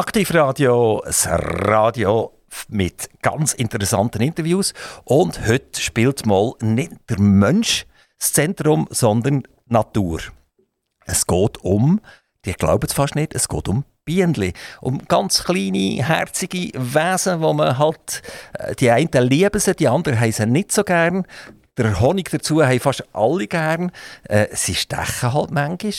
Aktivradio, das Radio mit ganz interessanten Interviews. Und heute spielt mal nicht der Mensch das Zentrum, sondern Natur. Es geht um, die glauben es fast nicht, es geht um Bienen. Um ganz kleine, herzige Wesen, wo man halt, äh, die einen lieben sie, die anderen haben sie nicht so gern. Der Honig dazu haben fast alle gern. Äh, sie stechen halt manchmal.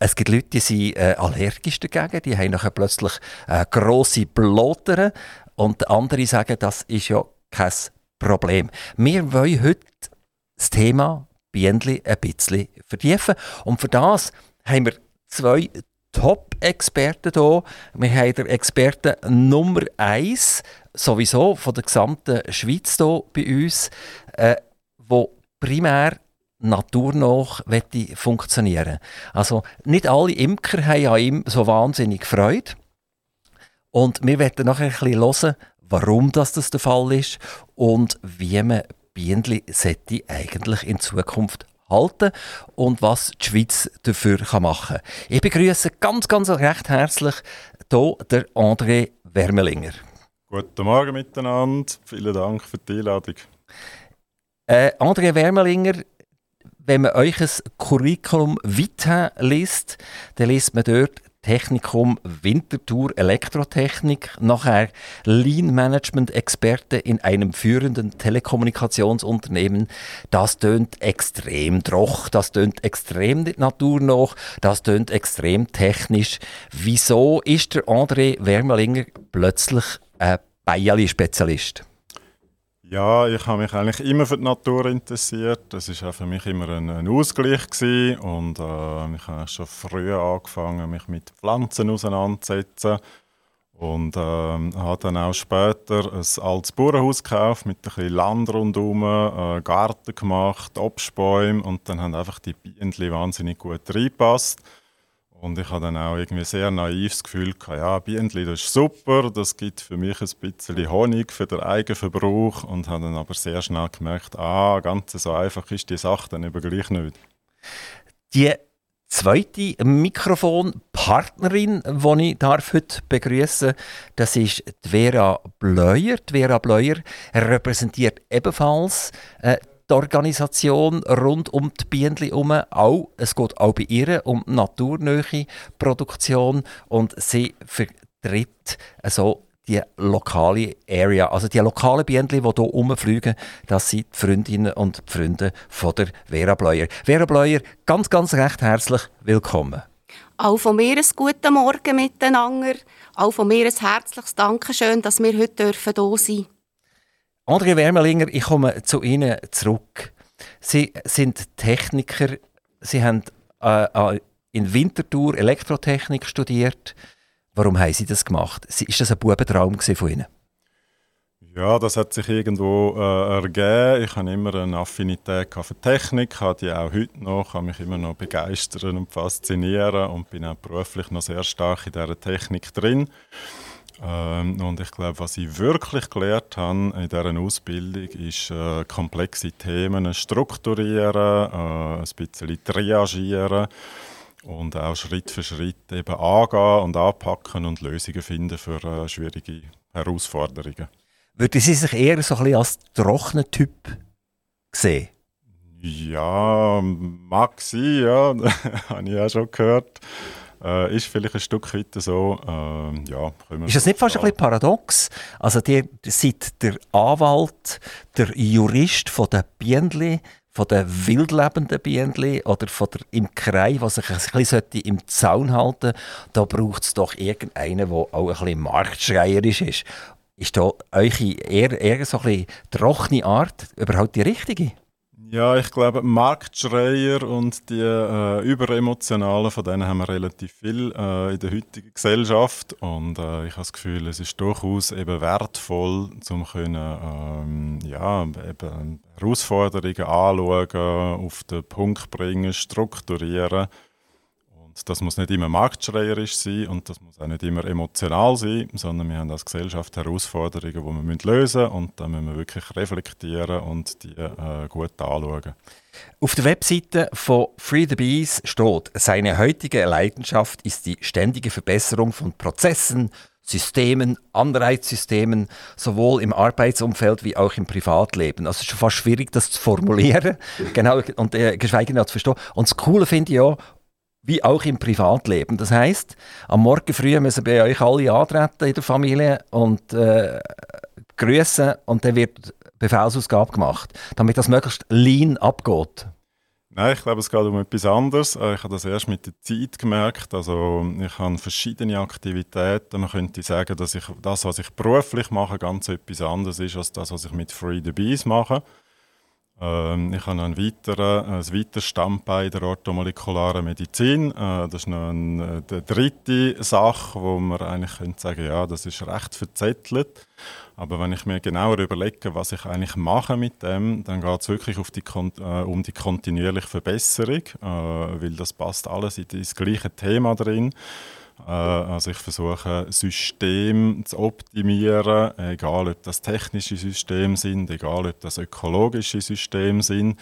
Es gibt Leute, die sind äh, allergisch dagegen, die haben nachher plötzlich äh, grosse Blotere und andere sagen, das ist ja kein Problem. Wir wollen heute das Thema Bienen ein bisschen vertiefen und für das haben wir zwei Top-Experten hier. Wir haben den Experten Nummer 1 sowieso von der gesamten Schweiz hier bei uns, äh, wo primär naturnah funktionieren Also nicht alle Imker haben an ihm so wahnsinnig Freude. Und wir werden nachher ein bisschen hören, warum das, das der Fall ist und wie man Bienen eigentlich in Zukunft halten und was die Schweiz dafür machen kann. Ich begrüße ganz, ganz recht herzlich hier der André Wermelinger. Guten Morgen miteinander, vielen Dank für die Einladung. Äh, André Wermelinger wenn man euch ein Curriculum vitae liest, dann liest man dort Technikum Winterthur Elektrotechnik, nachher Lean Management Experte in einem führenden Telekommunikationsunternehmen. Das tönt extrem droch, das tönt extrem naturnah, das tönt extrem technisch. Wieso ist der André Wermelinger plötzlich ein Bayerli-Spezialist? Ja, ich habe mich eigentlich immer für die Natur interessiert. Das auch für mich immer ein, ein Ausgleich gewesen. und äh, ich habe schon früh angefangen, mich mit Pflanzen auseinanderzusetzen und äh, habe dann auch später ein altes Bauernhaus gekauft mit ein bisschen Land rundherum, äh, Garten gemacht, Obstbäume und dann haben einfach die Bienen wahnsinnig gut reingepasst. Und ich hatte dann auch irgendwie sehr naives Gefühl, gehabt, ja, Bienenli, das ist super, das gibt für mich ein bisschen Honig für den Eigenverbrauch und habe dann aber sehr schnell gemerkt, ah, ganz so einfach ist die Sache dann eben gleich nicht. Die zweite Mikrofonpartnerin, die ich darf heute begrüßen das ist Vera Bleuer. Die Vera Bleuer repräsentiert ebenfalls äh, die Organisation rund um die Bienen herum auch. Es geht auch bei ihr um naturnähe Produktion und sie vertritt also die lokale Area, also die lokalen Bienen, die hier rumfliegen, das sind die Freundinnen und die Freunde von der Vera Bleuer. Vera Bleuer, ganz, ganz recht herzlich willkommen. Auch von mir ein guten Morgen miteinander. Auch von mir ein herzliches Dankeschön, dass wir heute hier sein dürfen. André Wermelinger, ich komme zu Ihnen zurück. Sie sind Techniker, Sie haben äh, äh, in Winterthur Elektrotechnik studiert. Warum haben Sie das gemacht? Ist das ein Bubentraum von Ihnen? Ja, das hat sich irgendwo äh, ergeben. Ich habe immer eine Affinität für Technik, habe die auch heute noch, kann mich immer noch begeistern und faszinieren und bin auch beruflich noch sehr stark in dieser Technik drin. Ähm, und ich glaube, was ich wirklich gelernt habe in dieser Ausbildung, ist äh, komplexe Themen strukturieren, äh, ein bisschen triagieren und auch Schritt für Schritt eben angehen und anpacken und Lösungen finden für äh, schwierige Herausforderungen. Würden Sie sich eher so ein bisschen als trockener Typ sehen? Ja, mag sein, ja, habe ich auch schon gehört. Äh, ist vielleicht ein Stück weit so. Äh, ja, ist das nicht fast ein bisschen paradox? Also, ihr seid der Anwalt, der Jurist von den Bienen, von den wildlebenden Bienen oder von der Imkerei, die sich ein bisschen im Zaun halten Da braucht es doch irgendeinen, der auch ein bisschen marktschreierisch ist. Ist da eure eher, eher so ein bisschen trockene Art überhaupt die richtige? Ja, ich glaube, Marktschreier und die äh, Überemotionalen, von denen haben wir relativ viel äh, in der heutigen Gesellschaft. Und äh, ich habe das Gefühl, es ist durchaus eben wertvoll, um können, ähm, ja, eben Herausforderungen anschauen, auf den Punkt bringen, strukturieren das muss nicht immer marktschreierisch sein und das muss auch nicht immer emotional sein, sondern wir haben als Gesellschaft Herausforderungen, die wir lösen müssen und dann müssen wir wirklich reflektieren und die äh, gut anschauen. Auf der Webseite von Free the Bees steht, seine heutige Leidenschaft ist die ständige Verbesserung von Prozessen, Systemen, Anreizsystemen, sowohl im Arbeitsumfeld wie auch im Privatleben. Also es ist schon fast schwierig, das zu formulieren, genau, und äh, geschweige denn zu verstehen. Und das Coole finde ich auch, wie auch im Privatleben. Das heißt, am Morgen früh müssen bei euch alle antreten in der Familie und äh, grüßen und dann wird Befehlsausgabe gemacht, damit das möglichst lean abgeht. Nein, ich glaube, es geht um etwas anderes. Äh, ich habe das erst mit der Zeit gemerkt. Also ich habe verschiedene Aktivitäten. Man könnte sagen, dass ich das, was ich beruflich mache, ganz etwas anderes ist als das, was ich mit Free the Bees mache. Ähm, ich habe noch weiterer, ein weiteres Standbein der orthomolekularen Medizin. Äh, das ist noch eine, eine dritte Sache, wo man eigentlich könnte sagen ja, das ist recht verzettelt. Aber wenn ich mir genauer überlege, was ich eigentlich mache mit dem, dann geht es wirklich die, äh, um die kontinuierliche Verbesserung, äh, weil das passt alles in das gleiche Thema drin. Äh, also ich versuche System zu optimieren, egal ob das technische Systeme sind, egal ob das ökologische Systeme sind,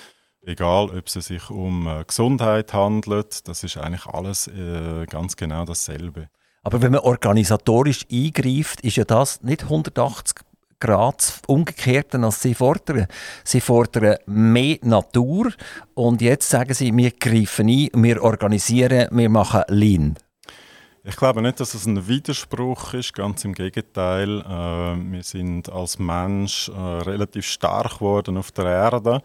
egal ob es sich um äh, Gesundheit handelt. Das ist eigentlich alles äh, ganz genau dasselbe. Aber wenn man organisatorisch eingreift, ist ja das nicht 180 Grad umgekehrt, als sie fordern. Sie fordern mehr Natur und jetzt sagen sie, wir greifen ein, wir organisieren, wir machen Lean. Ich glaube nicht, dass es ein Widerspruch ist, ganz im Gegenteil. Äh, wir sind als Mensch äh, relativ stark geworden auf der Erde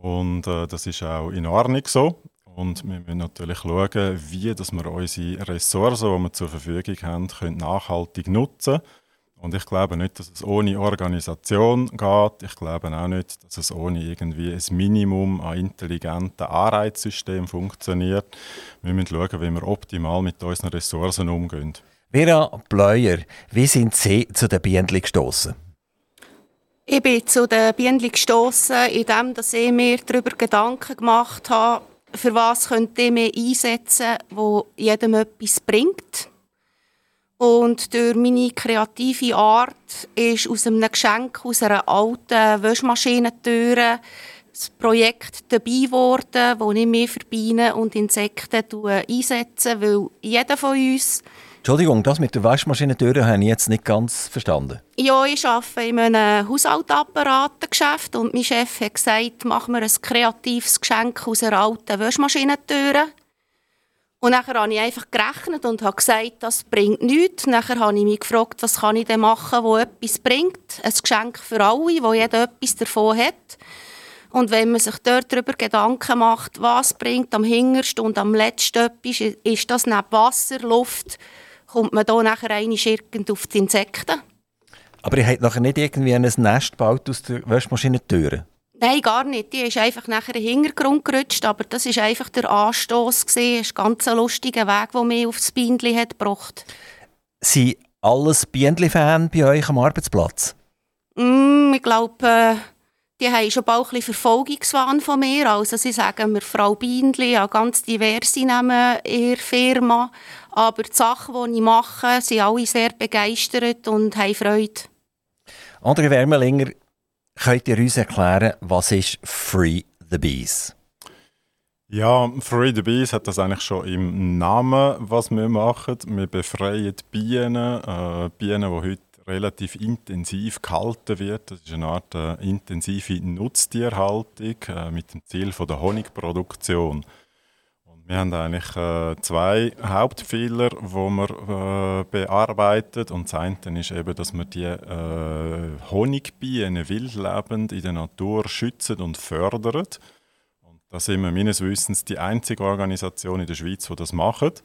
und äh, das ist auch in Ordnung so. Und wir müssen natürlich schauen, wie dass wir unsere Ressourcen, die wir zur Verfügung haben, können nachhaltig nutzen können und ich glaube nicht, dass es ohne Organisation geht. Ich glaube auch nicht, dass es ohne irgendwie ein Minimum an intelligenten Anreizsystemen funktioniert. Wir müssen schauen, wie wir optimal mit unseren Ressourcen umgehen. Vera Bleuer, wie sind Sie zu den Bienen gestoßen? Ich bin zu den Bienen gestoßen, indem ich mir darüber Gedanken gemacht habe, für was könnte ich mich einsetzen, wo jedem etwas bringt. Und durch meine kreative Art ist aus einem Geschenk aus einer alten Wäschmaschinentür das Projekt dabei geworden, das ich mehr für Bienen und Insekten einsetze, weil jeder von uns... Entschuldigung, das mit der Waschmaschinentür habe ich jetzt nicht ganz verstanden. Ja, ich arbeite in einem Haushaltsapparatengeschäft und mein Chef hat gesagt, machen wir ein kreatives Geschenk aus einer alten Waschmaschinentür. Und nachher habe ich einfach gerechnet und habe gesagt, das bringt nichts. Nachher habe ich mich gefragt, was kann ich denn machen, wo etwas bringt. Ein Geschenk für alle, wo jeder etwas davon hat. Und wenn man sich dort darüber Gedanken macht, was bringt am hintersten und am letzten etwas, ist das neben Wasser, Luft, kommt man da nachher irgend auf die Insekten. Aber ihr habt nachher nicht irgendwie ein Nest gebaut aus der Waschmaschinentüre? Nein, gar nicht. Die ist einfach nachher in den Hintergrund gerutscht, aber das ist einfach der Anstoß gesehen. Es ist ein ganz lustiger Weg, der mich aufs hat gebracht. Sind alles Bienenli-Fan bei euch am Arbeitsplatz? Mm, ich glaube, äh, die haben schon bald ein Verfolgungswahn von mir. Also sie sagen mir Frau Bienenli, ja ganz diverse Namen in der Firma. Aber die Sachen, die ich mache, sind alle sehr begeistert und haben Freude. André Wermelinger, Könnt ihr uns erklären, was ist Free the Bees? Ja, Free the Bees hat das eigentlich schon im Namen, was wir machen. Wir befreien Bienen, äh, Bienen, die heute relativ intensiv gehalten wird. Das ist eine Art äh, intensive Nutztierhaltung äh, mit dem Ziel von der Honigproduktion. Wir haben eigentlich äh, zwei Hauptfehler, die wir äh, bearbeitet. Und das eine ist eben, dass wir die äh, Honigbienen wildlebend in der Natur schützen und fördern. Und da sind wir meines Wissens die einzige Organisation in der Schweiz, die das macht.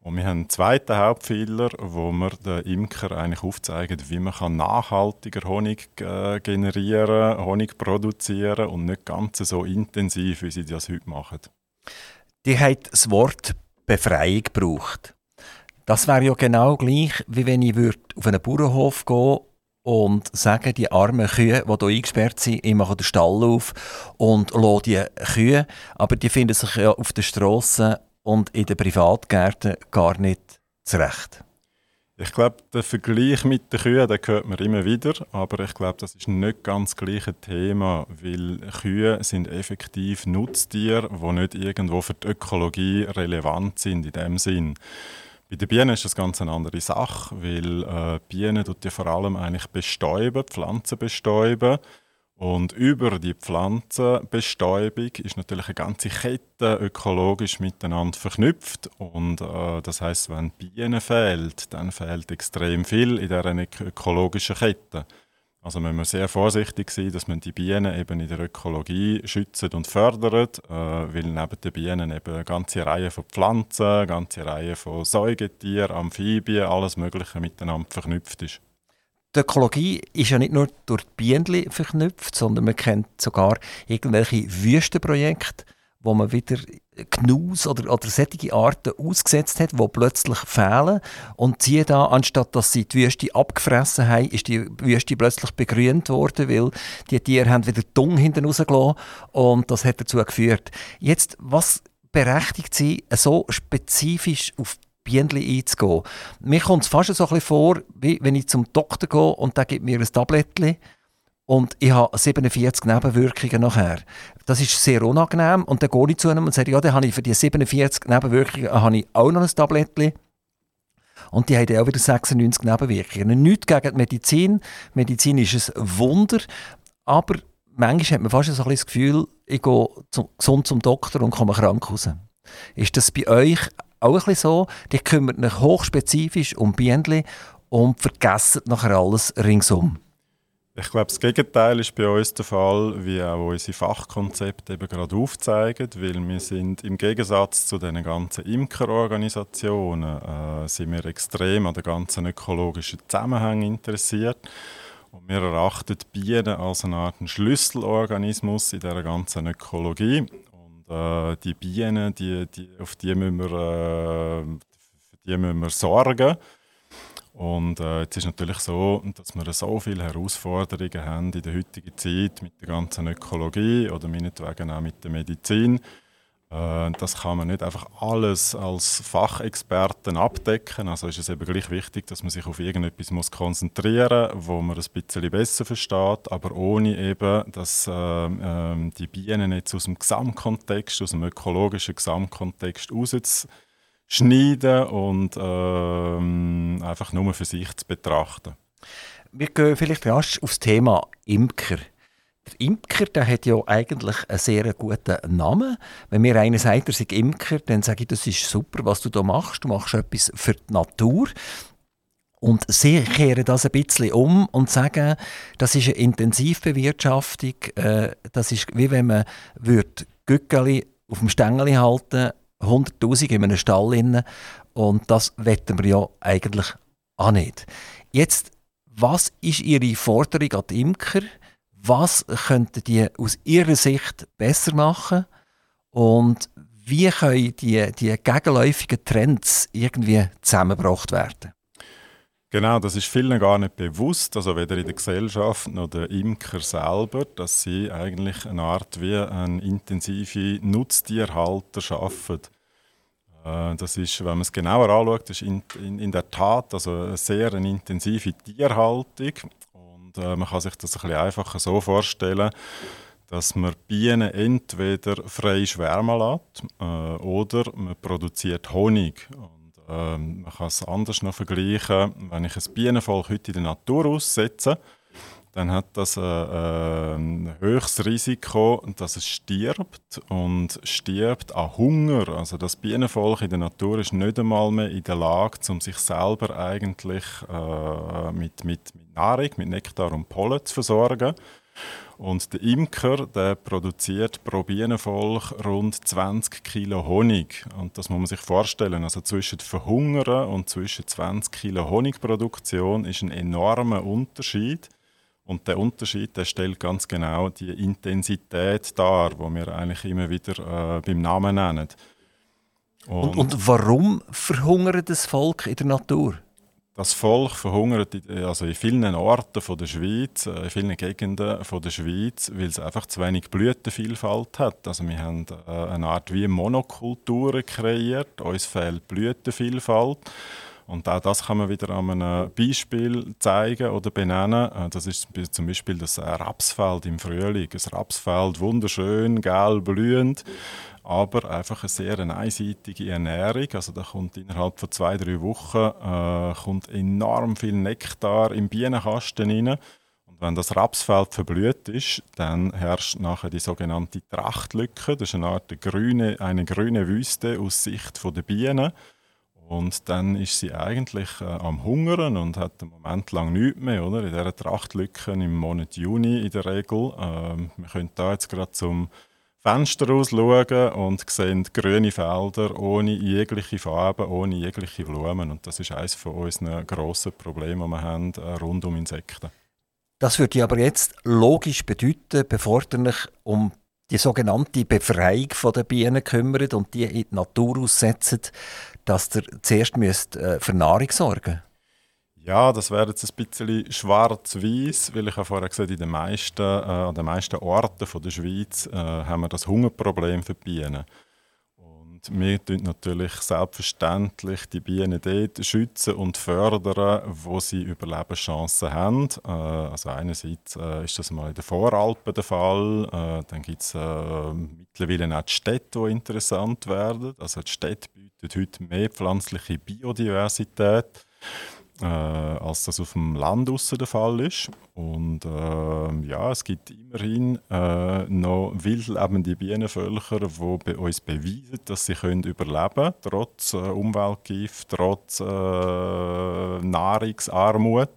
Und wir haben einen zweiten Hauptfehler, wo wir den Imker eigentlich aufzeigen, wie man nachhaltiger Honig äh, generieren, Honig produzieren und nicht ganz so intensiv, wie sie das heute machen die hat das Wort Befreiung gebraucht. Das wäre ja genau gleich, wie wenn ich auf einen Bauernhof gehen und sagen, die armen Kühe, die hier eingesperrt sind, ich mache den Stall auf und lasse die Kühe, aber die finden sich ja auf der Straße und in den Privatgärten gar nicht zurecht. Ich glaube, der Vergleich mit den Kühen, den hört man immer wieder, aber ich glaube, das ist nicht ganz das gleiche Thema, weil Kühe sind effektiv Nutztiere, die nicht irgendwo für die Ökologie relevant sind in dem Sinn. Bei den Bienen ist das ganz eine andere Sache, weil äh, Bienen tut ja vor allem eigentlich bestäuben, Pflanzen bestäuben. Und über die Pflanzenbestäubung ist natürlich eine ganze Kette ökologisch miteinander verknüpft. Und äh, das heißt, wenn Bienen fehlt, dann fehlt extrem viel in dieser ökologischen Kette. Also man muss sehr vorsichtig sein, dass man die Bienen eben in der Ökologie schützt und fördert, äh, weil neben den Bienen eben eine ganze Reihe von Pflanzen, eine ganze Reihe von Säugetieren, Amphibien, alles Mögliche miteinander verknüpft ist. Die Ökologie ist ja nicht nur durch die Bienen verknüpft, sondern man kennt sogar irgendwelche Wüstenprojekte, wo man wieder Gnus oder, oder solche Arten ausgesetzt hat, die plötzlich fehlen. Und siehe da, anstatt dass sie die Wüste abgefressen haben, ist die Wüste plötzlich begrünt worden, weil die Tiere haben wieder Dung hinten rausgelassen und das hat dazu geführt. Jetzt, was berechtigt sie, so spezifisch auf Bienen einzugehen? Mir kommt es fast so ein bisschen vor, wie wenn ich zum Doktor gehe und der gibt mir ein Tablettchen und ich habe 47 Nebenwirkungen nachher. Das ist sehr unangenehm. Und dann gehe ich zu einem und sage, ja, dann habe ich für die 47 Nebenwirkungen habe ich auch noch ein Tablettchen. Und die haben dann auch wieder 96 Nebenwirkungen. Nichts gegen die Medizin. Medizin ist ein Wunder. Aber manchmal hat man fast so ein das Gefühl, ich gehe zum, gesund zum Doktor und komme krank raus. Ist das bei euch auch ein so? Die kümmert sich hochspezifisch um Bienen und vergessen nachher alles ringsum. Ich glaube, das Gegenteil ist bei uns der Fall, wie auch unsere Fachkonzepte eben gerade aufzeigen, weil wir sind im Gegensatz zu den ganzen Imkerorganisationen äh, sind wir extrem an den ganzen ökologischen Zusammenhängen interessiert. Und wir erachten Bienen als eine Art Schlüsselorganismus in dieser ganzen Ökologie. Und äh, die Bienen, die, die, auf die müssen wir, äh, für die müssen wir sorgen. Und äh, jetzt ist natürlich so, dass wir so viele Herausforderungen haben in der heutigen Zeit mit der ganzen Ökologie oder meinetwegen auch mit der Medizin. Äh, das kann man nicht einfach alles als Fachexperten abdecken. Also ist es eben gleich wichtig, dass man sich auf irgendetwas muss konzentrieren muss, wo man ein bisschen besser versteht, aber ohne eben, dass äh, äh, die Bienen jetzt aus dem Gesamtkontext, aus dem ökologischen Gesamtkontext rauszuziehen schneiden und ähm, einfach nur für sich zu betrachten. Wir gehen vielleicht rasch aufs Thema Imker. Imker der hat ja eigentlich einen sehr guten Namen. Wenn mir einer sagt, er sei Imker, dann sage ich, das ist super, was du da machst. Du machst etwas für die Natur. Und sie kehren das ein bisschen um und sagen, das ist eine Intensivbewirtschaftung. Äh, das ist wie wenn man Gückeli auf dem Stängel halten 100'000 in einem Stall und das wetten wir ja eigentlich auch nicht. Jetzt, was ist Ihre Forderung an die Imker? Was könnten die aus Ihrer Sicht besser machen? Und wie können die, die gegenläufigen Trends irgendwie zusammengebracht werden? Genau, das ist vielen gar nicht bewusst, also weder in der Gesellschaft noch der Imker selber, dass sie eigentlich eine Art wie ein intensive Nutztierhalter schaffen. Äh, das ist, wenn man es genauer anschaut, ist in, in, in, der Tat also eine sehr eine intensive Tierhaltung und äh, man kann sich das ein bisschen einfacher so vorstellen, dass man Bienen entweder frei schwärmen lässt äh, oder man produziert Honig. Ähm, man kann es anders noch vergleichen. Wenn ich ein Bienenvolk heute in der Natur aussetze, dann hat das äh, äh, ein höchstes Risiko, dass es stirbt und stirbt an Hunger. Also das Bienenvolk in der Natur ist nicht einmal mehr in der Lage, um sich selber eigentlich äh, mit, mit, mit Nahrung, mit Nektar und Pollen zu versorgen. Und der Imker der produziert pro Bienenvolk rund 20 Kilo Honig. Und das muss man sich vorstellen. Also zwischen Verhungern und zwischen 20 Kilo Honigproduktion ist ein enormer Unterschied. Und der Unterschied der stellt ganz genau die Intensität dar, wo wir eigentlich immer wieder äh, beim Namen nennen. Und, und, und warum verhungert das Volk in der Natur? das Volk verhungert in, also in vielen Orten von der Schweiz, äh, in vielen Gegenden von der Schweiz, weil es einfach zu wenig Blütenvielfalt hat. Also wir haben äh, eine Art wie Monokulturen kreiert, uns fehlt Blütenvielfalt. Und auch das kann man wieder an einem Beispiel zeigen oder benennen. Äh, das ist zum Beispiel das Rapsfeld im Frühling. Ein Rapsfeld, wunderschön, gelb, blühend aber einfach eine sehr einseitige Ernährung. Also da kommt innerhalb von zwei, drei Wochen äh, kommt enorm viel Nektar im Bienenkasten rein. Wenn das Rapsfeld verblüht ist, dann herrscht nachher die sogenannte Trachtlücke. Das ist eine Art grüne, eine grüne Wüste aus Sicht der Bienen. Und dann ist sie eigentlich äh, am Hungern und hat einen Moment lang nichts mehr. Oder? In dieser Trachtlücke im Monat Juni in der Regel. Ähm, wir können da jetzt gerade zum Fenster rausschauen und sehen grüne Felder ohne jegliche Farben, ohne jegliche Blumen. Und das ist eines von unseren grossen Problemen, die wir haben äh, rund um Insekten. Das würde aber jetzt logisch bedeuten, bevor ihr euch um die sogenannte Befreiung der Bienen kümmert und die in die Natur aussetzt, dass ihr zuerst müsst, äh, für Nahrung sorgen müsst. Ja, das wäre jetzt ein bisschen schwarz-weiß, weil ich habe vorher gesagt, in den meisten, äh, an den meisten Orten von der Schweiz äh, haben wir das Hungerproblem für die Bienen. Und wir tun natürlich selbstverständlich die Bienen dort schützen und fördern, wo sie Überlebenschancen haben. Äh, also einerseits äh, ist das mal in den Voralpen der Fall, äh, dann gibt es mittlerweile auch die Städte, die interessant werden. Also die Städte bieten heute mehr pflanzliche Biodiversität äh, als das auf dem Land der Fall ist. Und äh, ja, es gibt immerhin äh, noch wildlebende Bienenvölker, die bei uns beweisen, dass sie können überleben können, trotz äh, Umweltgift, trotz äh, Nahrungsarmut.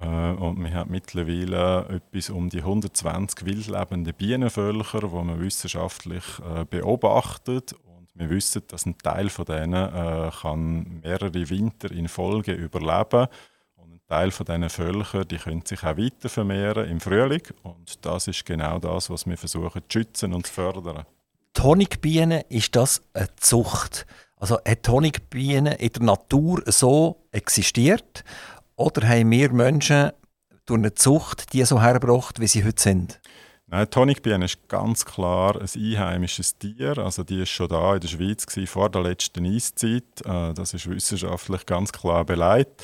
Äh, und wir haben mittlerweile etwas um die 120 wildlebende Bienenvölker, die man wissenschaftlich beobachtet wir wissen, dass ein Teil von denen äh, kann mehrere Winter in Folge überleben und ein Teil von diesen Völkern, die können sich auch weiter vermehren im Frühling und das ist genau das, was wir versuchen zu schützen und zu fördern. Die Honigbiene, ist das eine Zucht? Also hat die Honigbiene in der Natur so existiert oder haben wir Menschen durch eine Zucht die so hergebracht, wie sie heute sind? Nein, Honigbiene ist ganz klar ein einheimisches Tier. Also die ist schon da in der Schweiz gewesen, vor der letzten Eiszeit. Äh, das ist wissenschaftlich ganz klar beleidigt.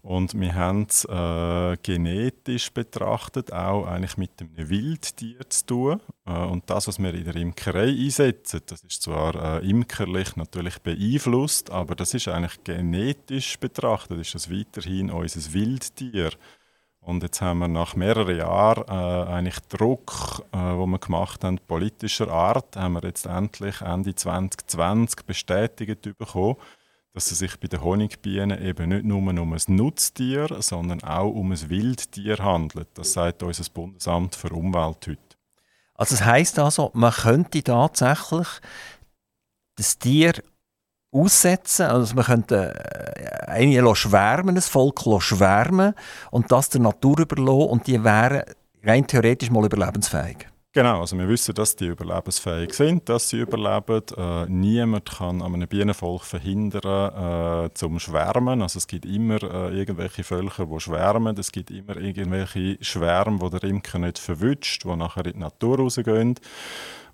Und wir haben es äh, genetisch betrachtet auch eigentlich mit einem Wildtier zu tun. Äh, und das, was wir in der Imkerei einsetzen, das ist zwar äh, imkerlich natürlich beeinflusst, aber das ist eigentlich genetisch betrachtet, ist das weiterhin unser Wildtier. Und jetzt haben wir nach mehreren Jahren äh, eigentlich Druck, äh, wo wir gemacht haben, politischer Art, haben wir jetzt endlich Ende 2020 bestätigt bekommen, dass es sich bei den Honigbienen eben nicht nur um ein Nutztier, sondern auch um ein Wildtier handelt. Das sagt unser Bundesamt für Umwelt heute. Also das heißt also, man könnte tatsächlich das Tier aussetzen. Also man könnte äh, einige schwärmen, ein Volk schwärmen und das der Natur überlassen und die wären rein theoretisch mal überlebensfähig. Genau, also wir wissen, dass die überlebensfähig sind, dass sie überleben. Äh, niemand kann an einem Bienenvolk verhindern äh, zum Schwärmen. Also es gibt immer äh, irgendwelche Völker, die schwärmen. Es gibt immer irgendwelche Schwärme, die der Imker nicht verwünscht, die nachher in die Natur rausgehen.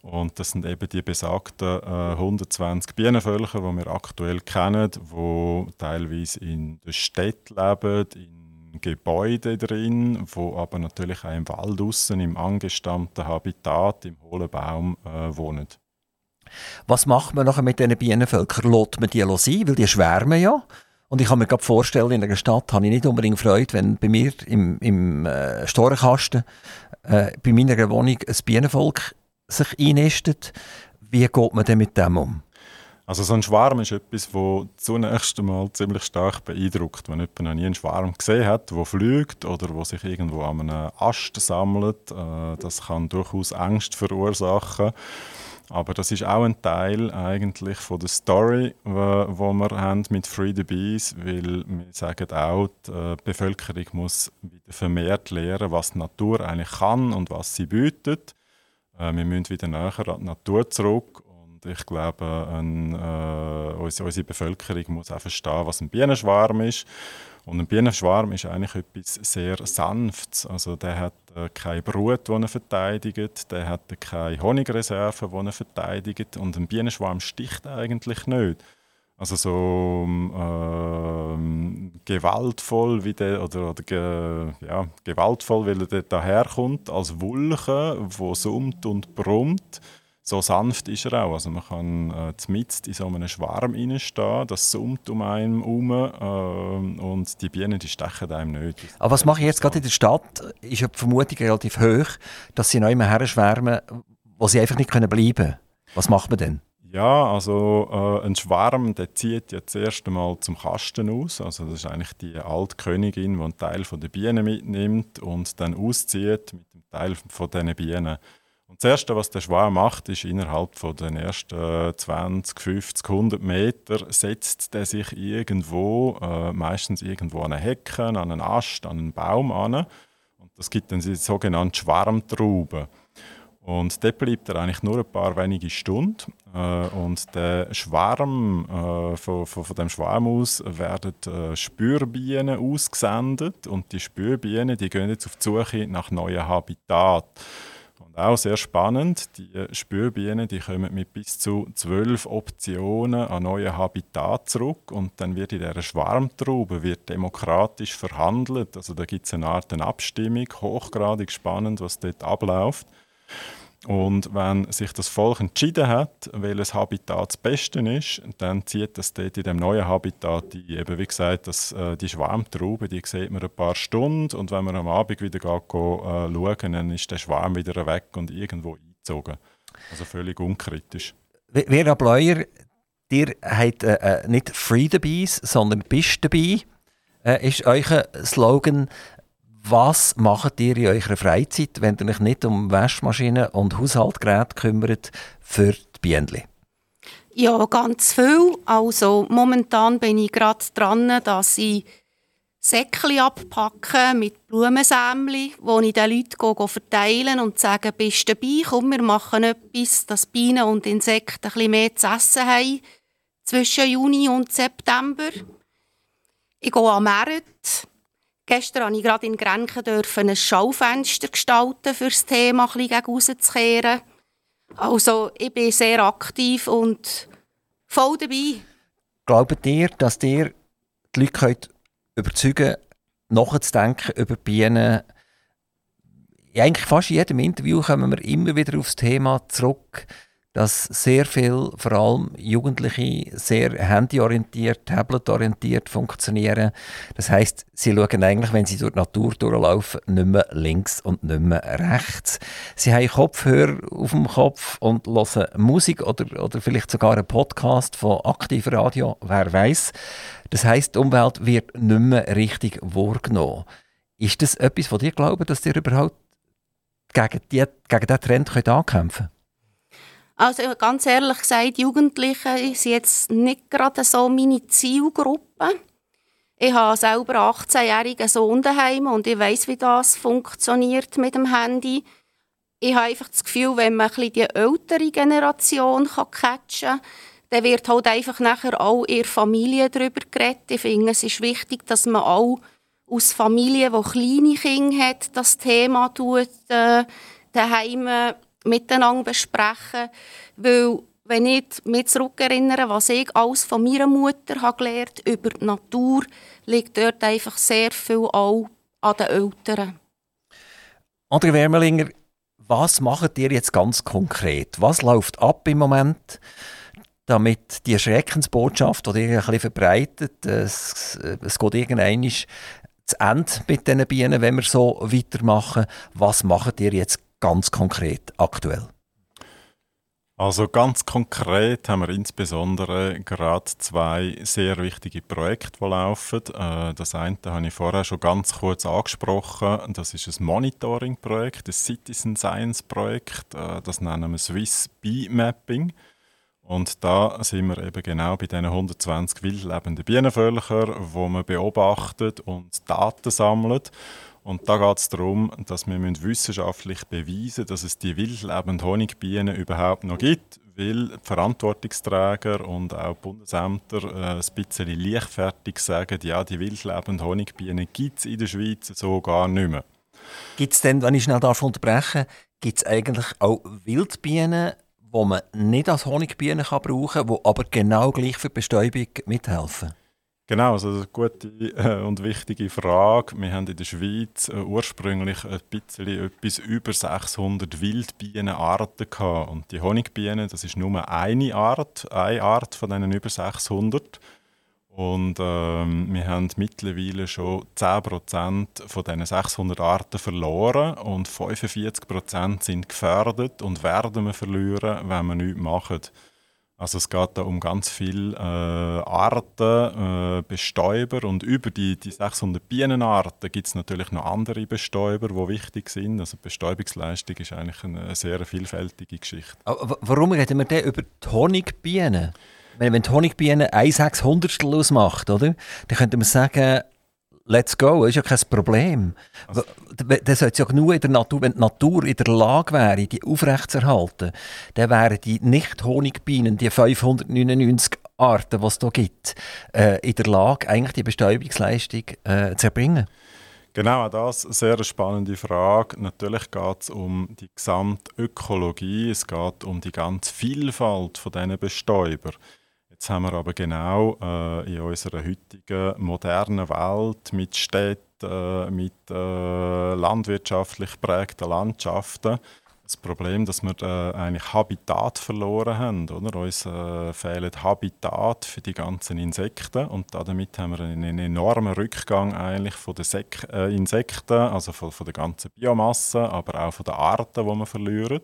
Und das sind eben die besagten äh, 120 Bienenvölker, die wir aktuell kennen, die teilweise in der Stadt leben, in Gebäuden drin, wo aber natürlich auch im Wald draussen, im angestammten Habitat, im hohlen Baum äh, wohnen. Was macht man nachher mit diesen Bienenvölkern? Lässt man die sein? Weil die schwärmen ja. Und ich kann mir gerade vorstellen, in einer Stadt habe ich nicht unbedingt Freude, wenn bei mir im, im äh, Storenkasten äh, bei meiner Wohnung ein Bienenvolk sich einnistet. Wie geht man denn mit dem um? Also so ein Schwarm ist etwas, das zunächst einmal ziemlich stark beeindruckt. Wenn jemand noch nie einen Schwarm gesehen hat, der fliegt oder wo sich irgendwo an einem Ast sammelt, äh, das kann durchaus Angst verursachen. Aber das ist auch ein Teil eigentlich von der Story, wo wir haben mit Free the Bees, weil wir sagen auch, die äh, Bevölkerung muss wieder vermehrt lernen, was die Natur eigentlich kann und was sie bietet. Äh, wir müssen wieder näher an die Natur zurück. Und Ich glaube, ein, äh, unsere, unsere Bevölkerung muss auch verstehen, was ein Bienenschwarm ist. Und ein Bienenschwarm ist eigentlich etwas sehr Sanftes. Also der hat äh, keine Brut, die er verteidigt, der hat keine Honigreserven, die er verteidigt. Und ein Bienenschwarm sticht eigentlich nicht. Also so ähm, gewaltvoll wie der, oder, oder ge, ja, gewaltvoll, weil er daherkommt als Wulche, wo summt und brummt. So sanft ist er auch. Also man kann äh, mitten in so einem Schwarm reinstehen, das summt um einen herum äh, und die Bienen die stechen einem nicht. Aber was mache ich jetzt gerade in der Stadt? Ist ja die Vermutung relativ hoch, dass sie noch immer her schwärmen, wo sie einfach nicht bleiben können. Was macht man denn? Ja, also äh, ein Schwarm, der zieht ja zuerst einmal zum Kasten aus. Also das ist eigentlich die alte Königin, die einen Teil von der Bienen mitnimmt und dann auszieht mit dem Teil von diesen Bienen. Und das Erste, was der Schwarm macht, ist innerhalb von den ersten 20, 50, 100 Metern setzt der sich irgendwo, äh, meistens irgendwo an eine Hecke, an einen Ast, an einen Baum an. Und das gibt dann die sogenannte Schwarmtraube. Und dort bleibt er eigentlich nur ein paar wenige Stunden. Äh, und der Schwarm, äh, von, von, von dem Schwarm aus werden äh, Spürbienen ausgesendet. Und die Spürbienen die gehen jetzt auf die Suche nach neuen Habitat. Und auch sehr spannend, die Spürbienen die kommen mit bis zu zwölf Optionen an neuen Habitat zurück und dann wird in dieser Schwarmtraube wird demokratisch verhandelt. Also da gibt es eine Art Abstimmung, hochgradig spannend, was dort abläuft. Und wenn sich das Volk entschieden hat, welches Habitat das Beste ist, dann zieht das dort in dem neuen Habitat die, eben wie gesagt, das, äh, die Schwarmtraube, die sieht man ein paar Stunden und wenn man am Abend wieder geht, äh, schauen, dann ist der Schwarm wieder weg und irgendwo eingezogen. Also völlig unkritisch. Vera Bleuer, ihr habt äh, äh, nicht «Free the Bees», sondern «Bist dabei», äh, ist euer Slogan. Was macht ihr in eurer Freizeit, wenn ihr euch nicht um Waschmaschinen und Haushaltgeräte kümmert für die Bienen? Ja, ganz viel. Also momentan bin ich gerade dran, dass ich Säckchen abpacke mit Blumensämli, wo ich den Leuten verteilen und sage, bist du dabei, komm, wir machen etwas, dass Bienen und Insekten ein mehr zu essen haben zwischen Juni und September. Ich gehe am Markt, Gestern durfte ich gerade in Grenchen ein Schaufenster gestalten, für das Thema ein rauszukehren. Also ich bin sehr aktiv und voll dabei. Glaubt ihr, dass ihr die Leute könnt überzeugen könnt, nachzudenken über Bienen? eigentlich fast in jedem Interview kommen wir immer wieder aufs Thema zurück dass sehr viel, vor allem Jugendliche, sehr handyorientiert, tabletorientiert funktionieren. Das heißt, sie schauen eigentlich, wenn sie durch die Natur durchlaufen, nicht mehr links und nicht mehr rechts. Sie haben Kopfhörer auf dem Kopf und hören Musik oder, oder vielleicht sogar einen Podcast von Aktivradio, wer weiß. Das heißt, die Umwelt wird nicht mehr richtig wahrgenommen. Ist das etwas, was ihr glaubt, dass ihr überhaupt gegen, die, gegen diesen Trend ankämpfen könnt? Also ganz ehrlich gesagt, Jugendliche sind jetzt nicht gerade so meine Zielgruppe. Ich habe selber 18-jährige Sohn daheim und ich weiß, wie das funktioniert mit dem Handy. Ich habe einfach das Gefühl, wenn man ein die ältere Generation catchen kann, dann wird halt einfach nachher auch ihre Familie darüber geredet. Ich finde, es ist wichtig, dass man auch aus Familien, die kleine Kinder hat, das Thema tut, äh, daheim miteinander besprechen. Weil, wenn ich mich zurückerinnere, was ich alles von meiner Mutter habe gelernt über die Natur, liegt dort einfach sehr viel auch an den Eltern. André Wermelinger, was macht ihr jetzt ganz konkret? Was läuft ab im Moment, damit die Schreckensbotschaft, die ihr ein bisschen verbreitet, es, es geht irgendwann zu Ende mit diesen Bienen, wenn wir so weitermachen. Was macht ihr jetzt ganz konkret aktuell? Also ganz konkret haben wir insbesondere gerade zwei sehr wichtige Projekte, die laufen. Äh, das eine habe ich vorher schon ganz kurz angesprochen. Das ist ein Monitoring-Projekt, ein Citizen Science-Projekt. Äh, das nennen wir Swiss Bee Mapping. Und da sind wir eben genau bei diesen 120 wildlebenden Bienenvölkern, wo man beobachtet und Daten sammelt. Und da geht es darum, dass wir wissenschaftlich beweisen müssen, dass es die wildlebenden Honigbienen überhaupt noch gibt. weil die Verantwortungsträger und auch die Bundesämter äh, ein bisschen leichtfertig sagen, ja, die wildlebenden Honigbienen gibt es in der Schweiz so gar nicht mehr. Gibt es denn, wenn ich schnell darf unterbrechen gibt es eigentlich auch Wildbienen, die man nicht als Honigbienen kann brauchen kann, die aber genau gleich für die Bestäubung mithelfen? Genau, also eine gute äh, und wichtige Frage. Wir haben in der Schweiz äh, ursprünglich ein bisschen etwas über 600 Wildbienenarten gehabt. Und die Honigbienen, das ist nur eine Art, eine Art von diesen über 600. Und ähm, wir haben mittlerweile schon 10% von diesen 600 Arten verloren und 45% sind gefährdet und werden wir verlieren, wenn wir nichts machen. Also es geht da um ganz viele äh, Arten, äh, Bestäuber und über die, die 600 Bienenarten gibt es natürlich noch andere Bestäuber, die wichtig sind. Also die Bestäubungsleistung ist eigentlich eine sehr vielfältige Geschichte. Aber warum reden wir denn über die Honigbienen? Wenn, wenn die Honigbiene ein Sechshundertstel ausmacht, oder? dann könnte man sagen, let's go, das ist ja kein Problem. Also, das sollte ja nur in der Natur, wenn die Natur in der Lage wäre, die aufrechtzuerhalten, dann wären die Nicht-Honigbienen, die 599 Arten, die es hier gibt, äh, in der Lage, eigentlich die Bestäubungsleistung äh, zu erbringen. Genau, das ist eine sehr spannende Frage. Natürlich geht es um die gesamte Ökologie, es geht um die ganze Vielfalt von diesen Bestäuber. Jetzt haben wir aber genau äh, in unserer heutigen modernen Welt mit Städten, äh, mit äh, landwirtschaftlich prägten Landschaften das Problem, dass wir äh, eigentlich Habitat verloren haben. Oder? Uns äh, fehlt Habitat für die ganzen Insekten und damit haben wir einen, enormen Rückgang eigentlich von den Sek äh, Insekten, also von, von der ganzen Biomasse, aber auch von den Arten, die wir verlieren.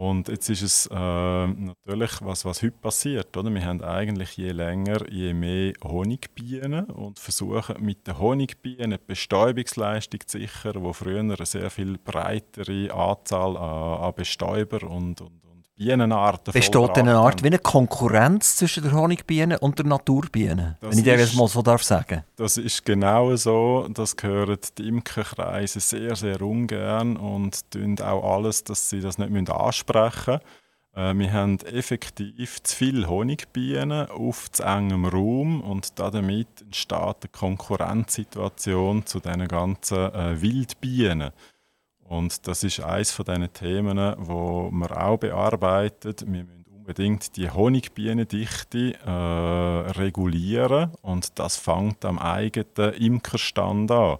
Und jetzt ist es äh, natürlich, was, was heute passiert. Oder? Wir haben eigentlich je länger, je mehr Honigbienen und versuchen mit den Honigbienen die Bestäubungsleistung zu sichern, wo früher eine sehr viel breitere Anzahl an, an Bestäuber und, und, Bienenarten Besteht eine Art wie eine Konkurrenz zwischen der Honigbiene und der Naturbiene, das wenn ich das mal so darf sagen. Das ist genau so. Das gehören die Imkerkreise sehr, sehr ungern und tun auch alles, dass sie das nicht ansprechen müssen. Äh, wir haben effektiv zu viele Honigbienen auf zu engem Raum und damit entsteht eine Konkurrenzsituation zu diesen ganzen äh, Wildbienen. Und das ist eines von diesen Themen, wo wir auch bearbeitet. Wir müssen unbedingt die Honigbienendichte äh, regulieren und das fängt am eigenen Imkerstand an.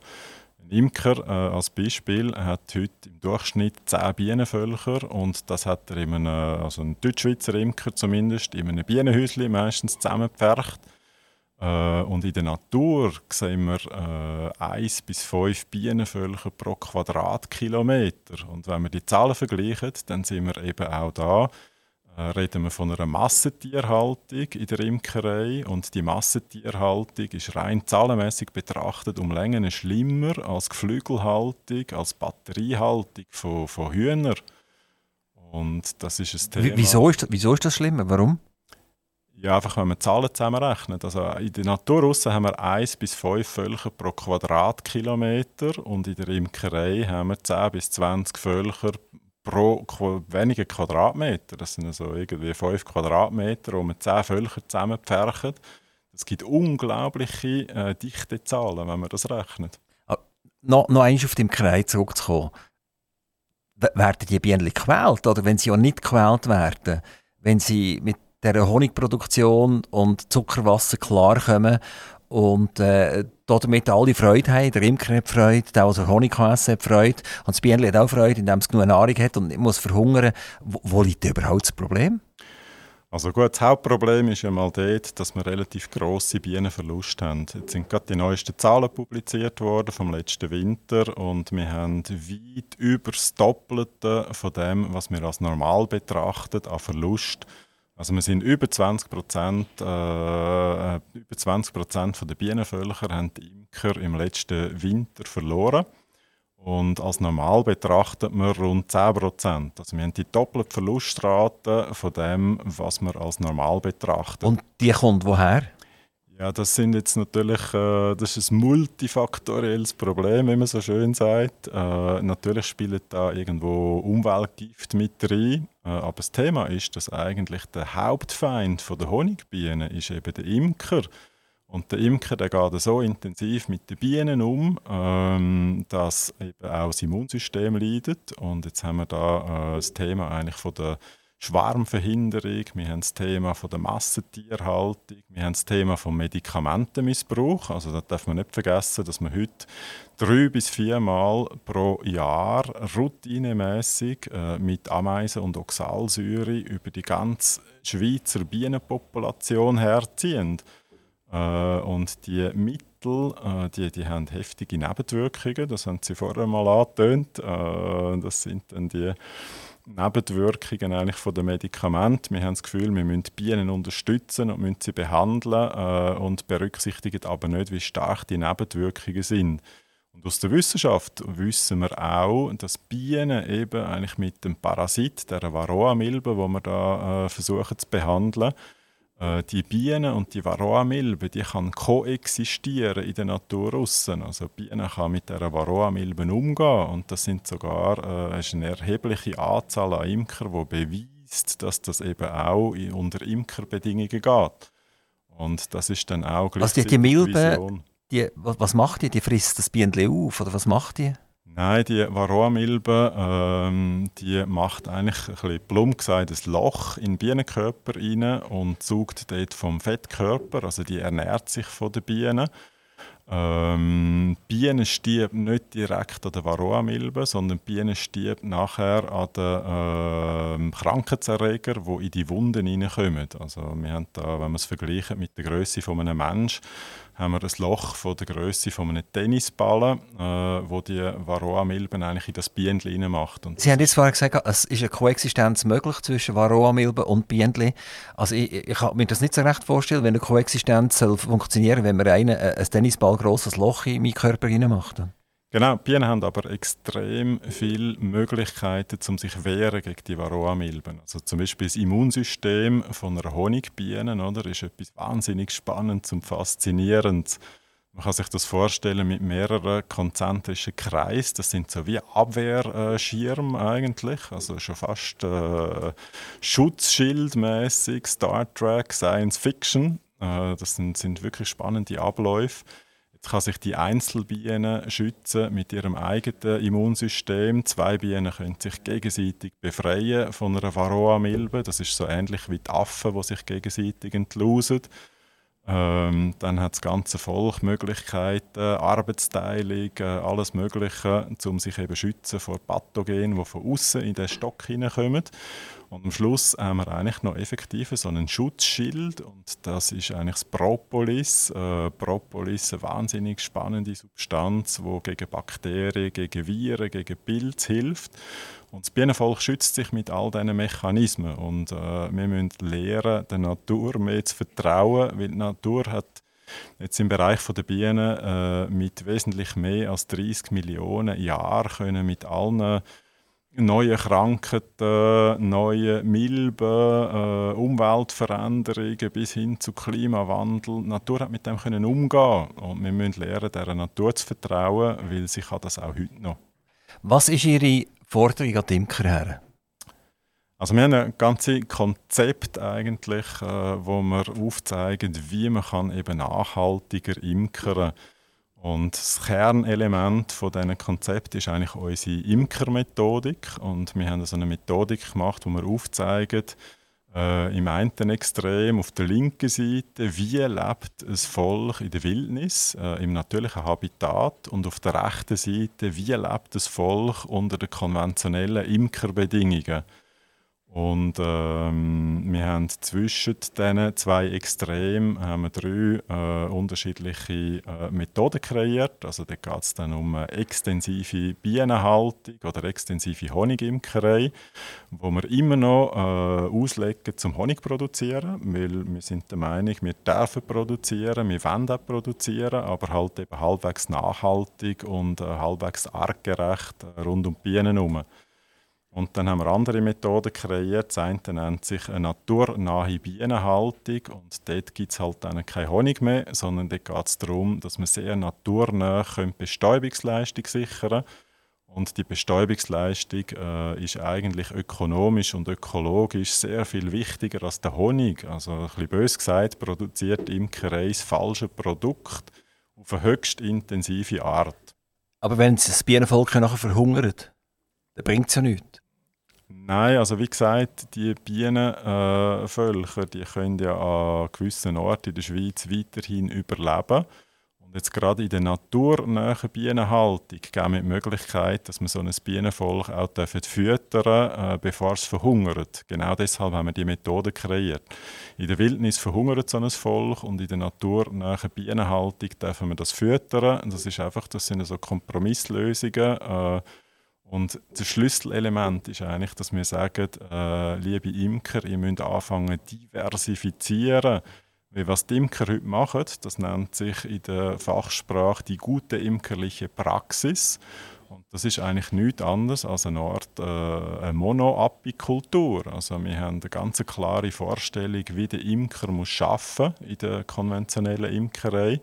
Ein Imker äh, als Beispiel hat heute im Durchschnitt 10 Bienenvölker und das hat er in einem, also ein Deutschschweizer Imker zumindest, in einem Bienenhäuschen meistens zusammengepfercht. Äh, und in der Natur sehen wir äh, 1 bis 5 Bienenvölker pro Quadratkilometer. Und wenn wir die Zahlen vergleichen, dann sind wir eben auch da, äh, reden wir von einer Massentierhaltung in der Imkerei. Und die Massentierhaltung ist rein zahlenmäßig betrachtet um Längen schlimmer als Geflügelhaltung, als Batteriehaltung von, von Hühnern. Und das ist ein Thema. Wieso ist, wieso ist das schlimmer? Warum? Ja, einfach wenn man Zahlen zusammenrechnet. Also in der Natur haben wir 1 bis 5 Völker pro Quadratkilometer und in der Imkerei haben wir 10 bis 20 Völker pro weniger Quadratmeter. Das sind also irgendwie 5 Quadratmeter, wo man 10 Völker zusammenpferchen. Das gibt unglaubliche äh, dichte Zahlen, wenn man das rechnet. Ah, noch, noch einmal auf die Imkerei zurückzukommen. Werden die Bienen gequält? Oder wenn sie auch nicht gequält werden, wenn sie mit der Honigproduktion und Zuckerwasser klarkommen und äh, damit alle Freude haben. Der Imker hat Freude, der also Honig essen hat Freude und das Bienen hat auch Freude, indem es genug Nahrung hat und nicht muss verhungern. Wo, wo liegt überhaupt das Problem? Also gut, das Hauptproblem ist ja mal dort, dass wir relativ grosse Bienenverluste haben. Jetzt sind gerade die neuesten Zahlen publiziert worden vom letzten Winter und wir haben weit über das Doppelte von dem, was wir als normal betrachten, an Verlust also wir sind über 20 Prozent, äh, äh über 20 Prozent der Bienenvölker haben die Imker im letzten Winter verloren. Und als normal betrachtet man rund 10 Prozent. Also wir haben die doppelte Verlustrate von dem, was man als normal betrachtet. Und die kommt woher? Ja, das sind jetzt natürlich, äh, das ist ein multifaktorielles Problem, wie man so schön sagt. Äh, natürlich spielt da irgendwo Umweltgift mit rein, äh, aber das Thema ist, dass eigentlich der Hauptfeind der Honigbienen ist eben der Imker. Und der Imker der geht so intensiv mit den Bienen um, ähm, dass eben auch das Immunsystem leidet. Und jetzt haben wir da äh, das Thema eigentlich von der Schwarmverhinderung, wir haben das Thema von der Massentierhaltung, wir haben das Thema vom Medikamentenmissbrauch. Also da darf man nicht vergessen, dass man heute drei bis viermal pro Jahr routinemäßig äh, mit Ameisen und Oxalsäure über die ganze Schweizer Bienenpopulation herziehen. Äh, und die Mittel, äh, die, die haben heftige Nebenwirkungen, das haben Sie vorher mal angetönt. Äh, das sind dann die Nebenwirkungen eigentlich von den Medikamenten. Wir haben das Gefühl, wir müssen Bienen unterstützen und müssen sie behandeln äh, und berücksichtigen aber nicht, wie stark die Nebenwirkungen sind. Und aus der Wissenschaft wissen wir auch, dass Bienen eben eigentlich mit dem Parasit, der Varroa-Milbe, wo wir da äh, versuchen zu behandeln, äh, die Bienen und die Varroa-Milbe, die kann koexistieren in der Natur aussen. Also die Bienen kann mit der Varroa-Milbe umgehen und das sind sogar äh, ist eine erhebliche Anzahl an Imker, die beweist, dass das eben auch unter Imkerbedingungen geht. Und das ist dann auch gleichzeitig also die, die Milbe, die, was macht die? Die frisst das Bienen auf oder was macht die? Nein, die Varroa-Milbe ähm, die macht eigentlich ein bisschen plump gesagt ein Loch in den Bienenkörper rein und saugt dort vom Fettkörper, also die ernährt sich von den Bienen. Ähm, Bienen stirbt nicht direkt an der Varroa-Milbe, sondern Bienen stirbt nachher an den äh, Krankheitserregern, die in die Wunden hineinkommen. Also wir haben da, wenn man es vergleicht mit der Größe von einem Menschen, haben wir ein Loch von der Größe von einem Tennisball, äh, wo die Varroa-Milben eigentlich in das Bienen macht. Und Sie haben jetzt vorhin gesagt, es ist eine Koexistenz möglich zwischen Varroa-Milben und Bienen. Also ich, ich, kann mir das nicht so recht vorstellen, wenn eine Koexistenz soll funktionieren, wenn man einen, äh, ein Tennisball grosses Loch in meinen Körper macht. Genau, Bienen haben aber extrem viele Möglichkeiten, um sich wehren gegen die Varroa-Milben. Also zum Beispiel das Immunsystem von einer Honigbiene oder, ist etwas wahnsinnig Spannendes und Faszinierendes. Man kann sich das vorstellen mit mehreren konzentrischen Kreisen. Das sind so wie Abwehrschirme eigentlich, also schon fast äh, Schutzschildmäßig, Star Trek, Science Fiction. Äh, das sind, sind wirklich spannende Abläufe. Kann sich die Einzelbiene schützen mit ihrem eigenen Immunsystem. Zwei Bienen können sich gegenseitig befreien von einer Varroa-Milbe. Das ist so ähnlich wie die Affen, die sich gegenseitig entlusen. Ähm, dann hat das ganze Volk Möglichkeiten, Arbeitsteilung, äh, alles Mögliche, um sich eben schützen vor Pathogenen, die von außen in den Stock hineinkommen. Und am Schluss haben wir eigentlich noch effektiv so einen Schutzschild und das ist eigentlich das Propolis. Äh, Propolis ist eine wahnsinnig spannende Substanz, die gegen Bakterien, gegen Viren, gegen Pilze hilft. Und das Bienenvolk schützt sich mit all diesen Mechanismen und äh, wir müssen lernen, der Natur mehr zu vertrauen, weil die Natur hat jetzt im Bereich der Bienen äh, mit wesentlich mehr als 30 Millionen Jahren können mit allen neue Krankheiten, neue Milben, äh, Umweltveränderungen bis hin zu Klimawandel. Die Natur hat mit dem können umgehen und wir müssen lernen, der Natur zu vertrauen, weil sie kann das auch heute noch. Was ist Ihre Forderung an die Imker her? Also wir haben ein ganzes Konzept eigentlich, äh, wo wir aufzeigen, wie man kann eben nachhaltiger imkern kann und das Kernelement von diesem Konzept ist eigentlich unsere Imkermethodik. Und wir haben also eine Methodik gemacht, wo wir aufzeigen, äh, im einen Extrem auf der linken Seite, wie lebt ein Volk in der Wildnis, äh, im natürlichen Habitat, und auf der rechten Seite, wie lebt das Volk unter den konventionellen Imkerbedingungen. Und ähm, wir haben zwischen diesen zwei Extremen haben wir drei äh, unterschiedliche äh, Methoden kreiert. Also da geht es dann um extensive Bienenhaltung oder extensive Honigimkerei, wo wir immer noch äh, auslegen zum Honig produzieren, weil wir sind der Meinung, wir dürfen produzieren, wir wollen auch produzieren, aber halt eben halbwegs nachhaltig und äh, halbwegs artgerecht äh, rund um die Bienen herum. Und dann haben wir andere Methoden kreiert. Das eine nennt sich eine naturnahe Bienenhaltung. Und dort gibt es halt dann keinen Honig mehr, sondern dort geht es darum, dass man sehr naturnah Bestäubungsleistung sichern kann. Und die Bestäubungsleistung äh, ist eigentlich ökonomisch und ökologisch sehr viel wichtiger als der Honig. Also ein bisschen bös gesagt, produziert Imkerei das falsche Produkt auf eine höchst intensive Art. Aber wenn das Bienenvolk nachher verhungert, dann bringt es ja nichts. Nein, also wie gesagt, die Bienenvölker, die können ja an gewissen Orten in der Schweiz weiterhin überleben. Und jetzt gerade in der naturnahen Bienenhaltung geben wir die Möglichkeit, dass man so ein Bienenvolk auch füttern äh, bevor es verhungert. Genau deshalb haben wir die Methode kreiert. In der Wildnis verhungert so ein Volk und in der naturnahen Bienenhaltung dürfen wir das füttern. Das, ist einfach, das sind so Kompromisslösungen. Äh, und das Schlüsselelement ist eigentlich, dass wir sagen, äh, liebe Imker, ihr müsst anfangen diversifizieren wie was die Imker heute machen, das nennt sich in der Fachsprache die gute imkerliche Praxis. Und das ist eigentlich nichts anderes als eine Art äh, eine Monoapikultur. Also wir haben eine ganz klare Vorstellung, wie der Imker muss arbeiten in der konventionellen Imkerei.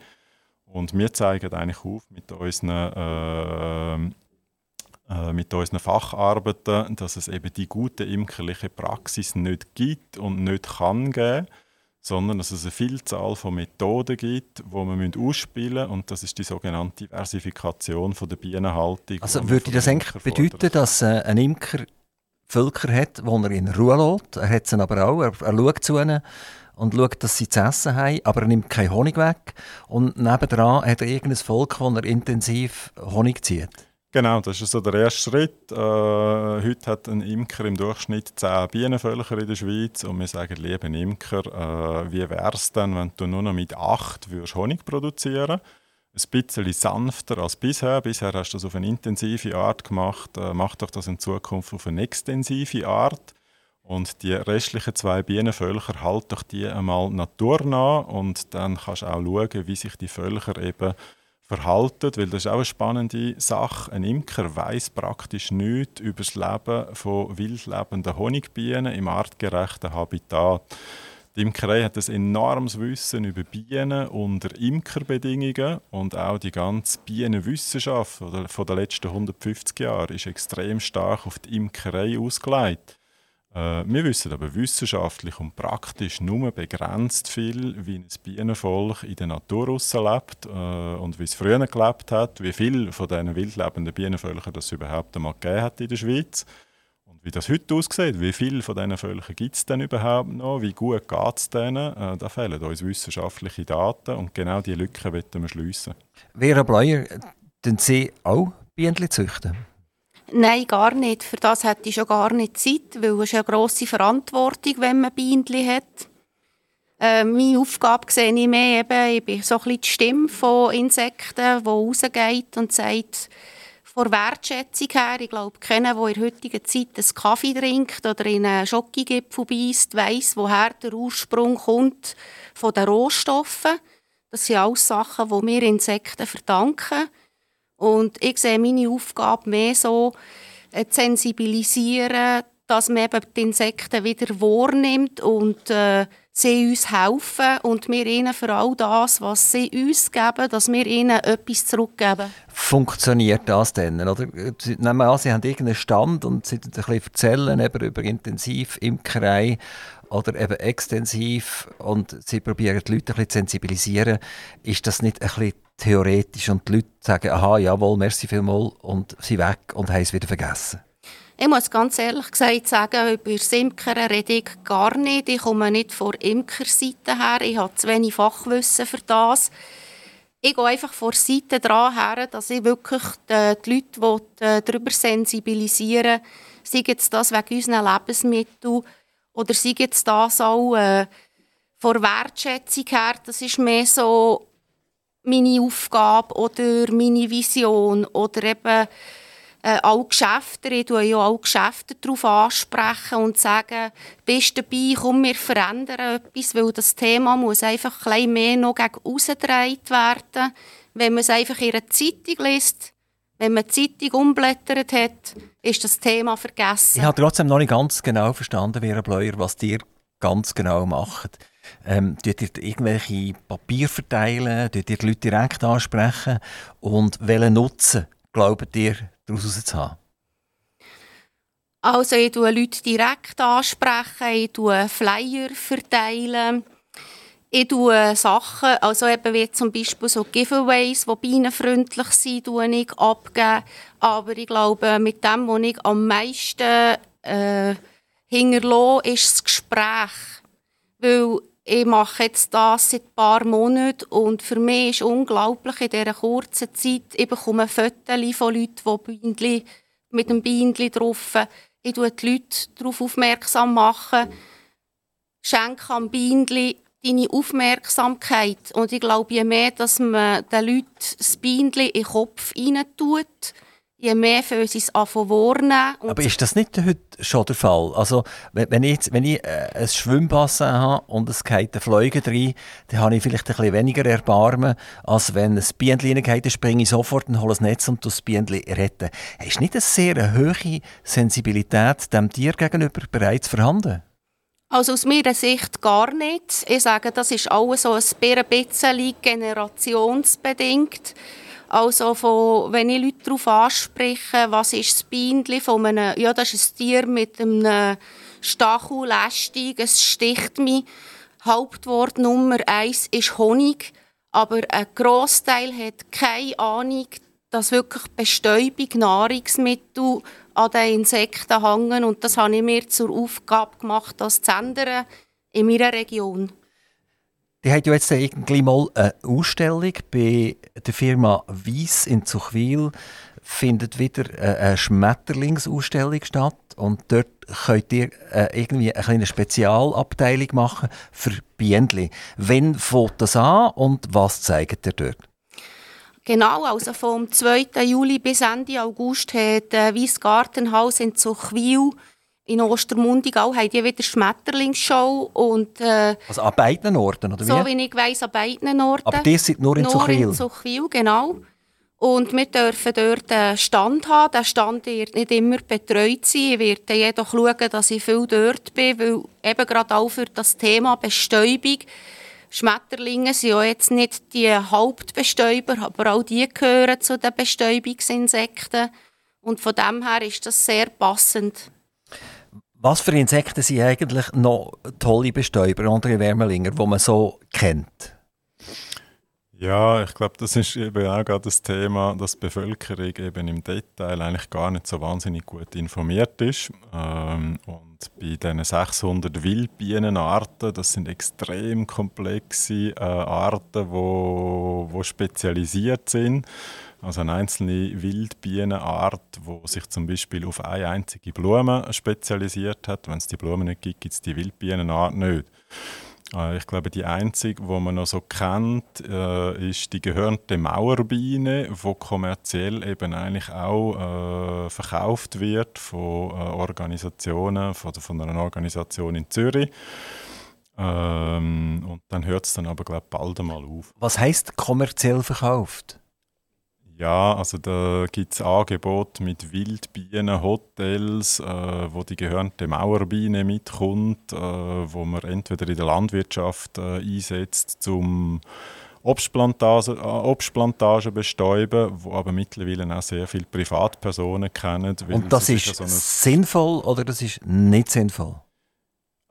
Und wir zeigen eigentlich auf mit unseren, äh, äh, mit unseren Facharbeiten, dass es eben die gute imkerliche Praxis nicht gibt und nicht kann geben sondern dass es eine Vielzahl von Methoden gibt, die man ausspielen müssen. Und das ist die sogenannte Diversifikation von der Bienenhaltung. Also würde das eigentlich bedeuten, dass äh, ein Imker Völker hat, die er in Ruhe lässt? Er hat sie aber auch, er, er schaut zu ihnen und schaut, dass sie zu essen haben, aber er nimmt keinen Honig weg. Und nebendran hat er irgendein Volk, wo er intensiv Honig zieht. Genau, das ist so der erste Schritt. Äh, heute hat ein Imker im Durchschnitt 10 Bienenvölker in der Schweiz und wir sagen, liebe Imker, äh, wie wäre es denn, wenn du nur noch mit 8 würdest Honig produzieren ein bisschen sanfter als bisher. Bisher hast du das auf eine intensive Art gemacht. Äh, mach doch das in Zukunft auf eine extensive Art. Und die restlichen zwei Bienenvölker, halt doch die einmal naturnah und dann kannst du auch schauen, wie sich die Völker eben verhalten, weil das ist auch eine spannende Sache. Ein Imker weiß praktisch nichts über das Leben von wildlebenden Honigbienen im artgerechten Habitat. Die Imkerei hat ein enormes Wissen über Bienen unter Imkerbedingungen und auch die ganze Bienenwissenschaft von den letzten 150 Jahren ist extrem stark auf die Imkerei ausgelegt. Äh, wir wissen aber wissenschaftlich und praktisch nur begrenzt viel, wie ein Bienenvolk in der Natur lebt äh, und wie es früher gelebt hat, wie viele von diesen wildlebenden Bienenvölkern es überhaupt einmal gegeben hat in der Schweiz und wie das heute aussieht, wie viele von diesen Völkern gibt es denn überhaupt noch, wie gut geht es denen, äh, da fehlen uns wissenschaftliche Daten und genau diese Lücken wollen wir schliessen. Vera Bleuer, den Sie auch Bienen züchten? Nein, gar nicht. Für das hätte ich schon gar nicht Zeit, weil es eine grosse Verantwortung, wenn man Bienen hat. Äh, meine Aufgabe sehe ich mehr eben, ich bin so ein bisschen die Stimme von Insekten, die rausgeht und sagt, von Wertschätzung her, ich glaube, keiner, der in der heutigen Zeit einen Kaffee trinkt oder in einen Schokogipfel beißt, weiss, woher der Ursprung kommt von den Rohstoffen. Das sind alles Sachen, die wir Insekten verdanken. Und ich sehe meine Aufgabe mehr so, äh, zu sensibilisieren, dass man eben die Insekten wieder wahrnimmt und äh, sie uns helfen und wir ihnen für all das, was sie uns geben, dass wir ihnen etwas zurückgeben. Funktioniert das denn? Oder? Nehmen wir an, Sie haben irgendeinen Stand und Sie erzählen über, über Imkerei oder eben extensiv und Sie probieren die Leute ein bisschen zu sensibilisieren. Ist das nicht ein bisschen theoretisch und die Leute sagen, aha, jawohl, merci vielmals und sie weg und haben es wieder vergessen? Ich muss ganz ehrlich gesagt sagen, über das Imkern rede ich gar nicht. Ich komme nicht von Imkerseite her. Ich habe zu wenig Fachwissen für das. Ich gehe einfach von der Seite dran her, dass ich wirklich die, die Leute äh, darüber sensibilisieren will, sei jetzt das wegen unseren Lebensmitteln oder sei jetzt das auch äh, von Wertschätzung her. Das ist mehr so meine Aufgabe oder meine Vision oder eben äh, alle Geschäfte, ich tue ja alle Geschäfte darauf ansprechen und sagen, bist dabei, komm, wir verändern etwas, weil das Thema muss einfach ein mehr noch gegen rausgedreht werden. Wenn man es einfach in einer Zeitung liest, Wenn man die Zeitung umblättert hat, ist das Thema vergessen. Ich habe trotzdem noch nicht ganz genau verstanden, Vera Bleuer, was dir ganz genau macht. Ähm, tut ihr irgendwelche Papier verteilen, tut ihr die Leute direkt ansprechen und welchen Nutzen glaubt ihr daraus zu haben? Also ich tue Leute direkt ansprechen, ich tue Flyer verteilen, ich tue Sachen, also eben wie zum Beispiel so Giveaways, die bienenfreundlich sind, ich abgeben. Aber ich glaube, mit dem, was ich am meisten äh, hinterlasse, ist das Gespräch. Weil ich mache jetzt das seit ein paar Monaten und für mich ist unglaublich in dieser kurzen Zeit, ich bekomme Fotos von Leuten, die mit dem Bindli drauf. Ich mache die Leute darauf aufmerksam. Machen. Schenke am Bindli deine Aufmerksamkeit. Und ich glaube, je mehr dass man den Leuten das Bindli in den Kopf rein tut, je mehr für sie es wahrnehmen. Aber ist das nicht heute schon der Fall? Also, wenn ich, wenn ich äh, ein Schwimmbassin habe und es geht eine Fliege rein, dann habe ich vielleicht ein bisschen weniger Erbarmen, als wenn ein Bienen reingeht, dann springe ich sofort und hole das Netz und das Bienen retten. Ist nicht eine sehr hohe Sensibilität dem Tier gegenüber bereits vorhanden? Also aus meiner Sicht gar nicht. Ich sage, das ist alles so ein bisschen generationsbedingt. Also von, wenn ich Leute darauf anspreche, was ist das Bienchen von einem, ja das ist ein Tier mit einem Stachel, lästig, es sticht mich. Hauptwort Nummer eins ist Honig, aber ein Großteil hat keine Ahnung, dass wirklich Bestäubung, Nahrungsmittel an den Insekten hängen und das habe ich mir zur Aufgabe gemacht, das zu ändern in meiner Region. Die hat ja jetzt irgendwie mal eine Ausstellung bei der Firma Weiss in Zuchwil. Findet wieder eine Schmetterlingsausstellung statt. Und dort könnt ihr äh, irgendwie eine kleine Spezialabteilung machen für Bienen. Wann fängt das an und was zeigt ihr dort? Genau, also vom 2. Juli bis Ende August hat äh, Weiss Gartenhaus in Zuchwil in Ostermundigau haben die wieder Schmetterlingsshow. Und, äh, also an beiden Orten, oder wie? So wie ich weiss, an beiden Orten. Aber die sind nur in nur Zuchwil? Nur in Zuchwil, genau. Und wir dürfen dort einen Stand haben. Der Stand wird nicht immer betreut sein. Ich werde jedoch schauen, dass ich viel dort bin, weil eben gerade auch für das Thema Bestäubung Schmetterlinge sind ja jetzt nicht die Hauptbestäuber, aber auch die gehören zu den Bestäubungsinsekten. Und von dem her ist das sehr passend. Was für Insekten sind eigentlich noch tolle Bestäuber, andere Wärmelinger, die man so kennt? Ja, ich glaube, das ist eben auch gerade das Thema, dass die Bevölkerung eben im Detail eigentlich gar nicht so wahnsinnig gut informiert ist. Ähm, und bei diesen 600 Wildbienenarten, das sind extrem komplexe äh, Arten, wo, wo spezialisiert sind. Also eine einzelne Wildbienenart, die sich zum Beispiel auf eine einzige Blume spezialisiert hat. Wenn es die Blume nicht gibt, gibt es die Wildbienenart nicht. Äh, ich glaube, die einzige, die man noch so kennt, äh, ist die gehörnte Mauerbiene, die kommerziell eben eigentlich auch äh, verkauft wird von äh, Organisationen, von, von, einer Organisation in Zürich. Ähm, und dann hört es dann aber, glaube ich, bald einmal auf. Was heißt kommerziell verkauft? Ja, also da gibt es Angebote mit Wildbienen, Hotels, äh, wo die gehörnte Mauerbiene mitkommt, äh, wo man entweder in der Landwirtschaft äh, einsetzt, zum Obstplantagen, äh, Obstplantagen bestäuben, wo aber mittlerweile auch sehr viele Privatpersonen kennen. Und das ist, ist so sinnvoll oder das ist nicht sinnvoll?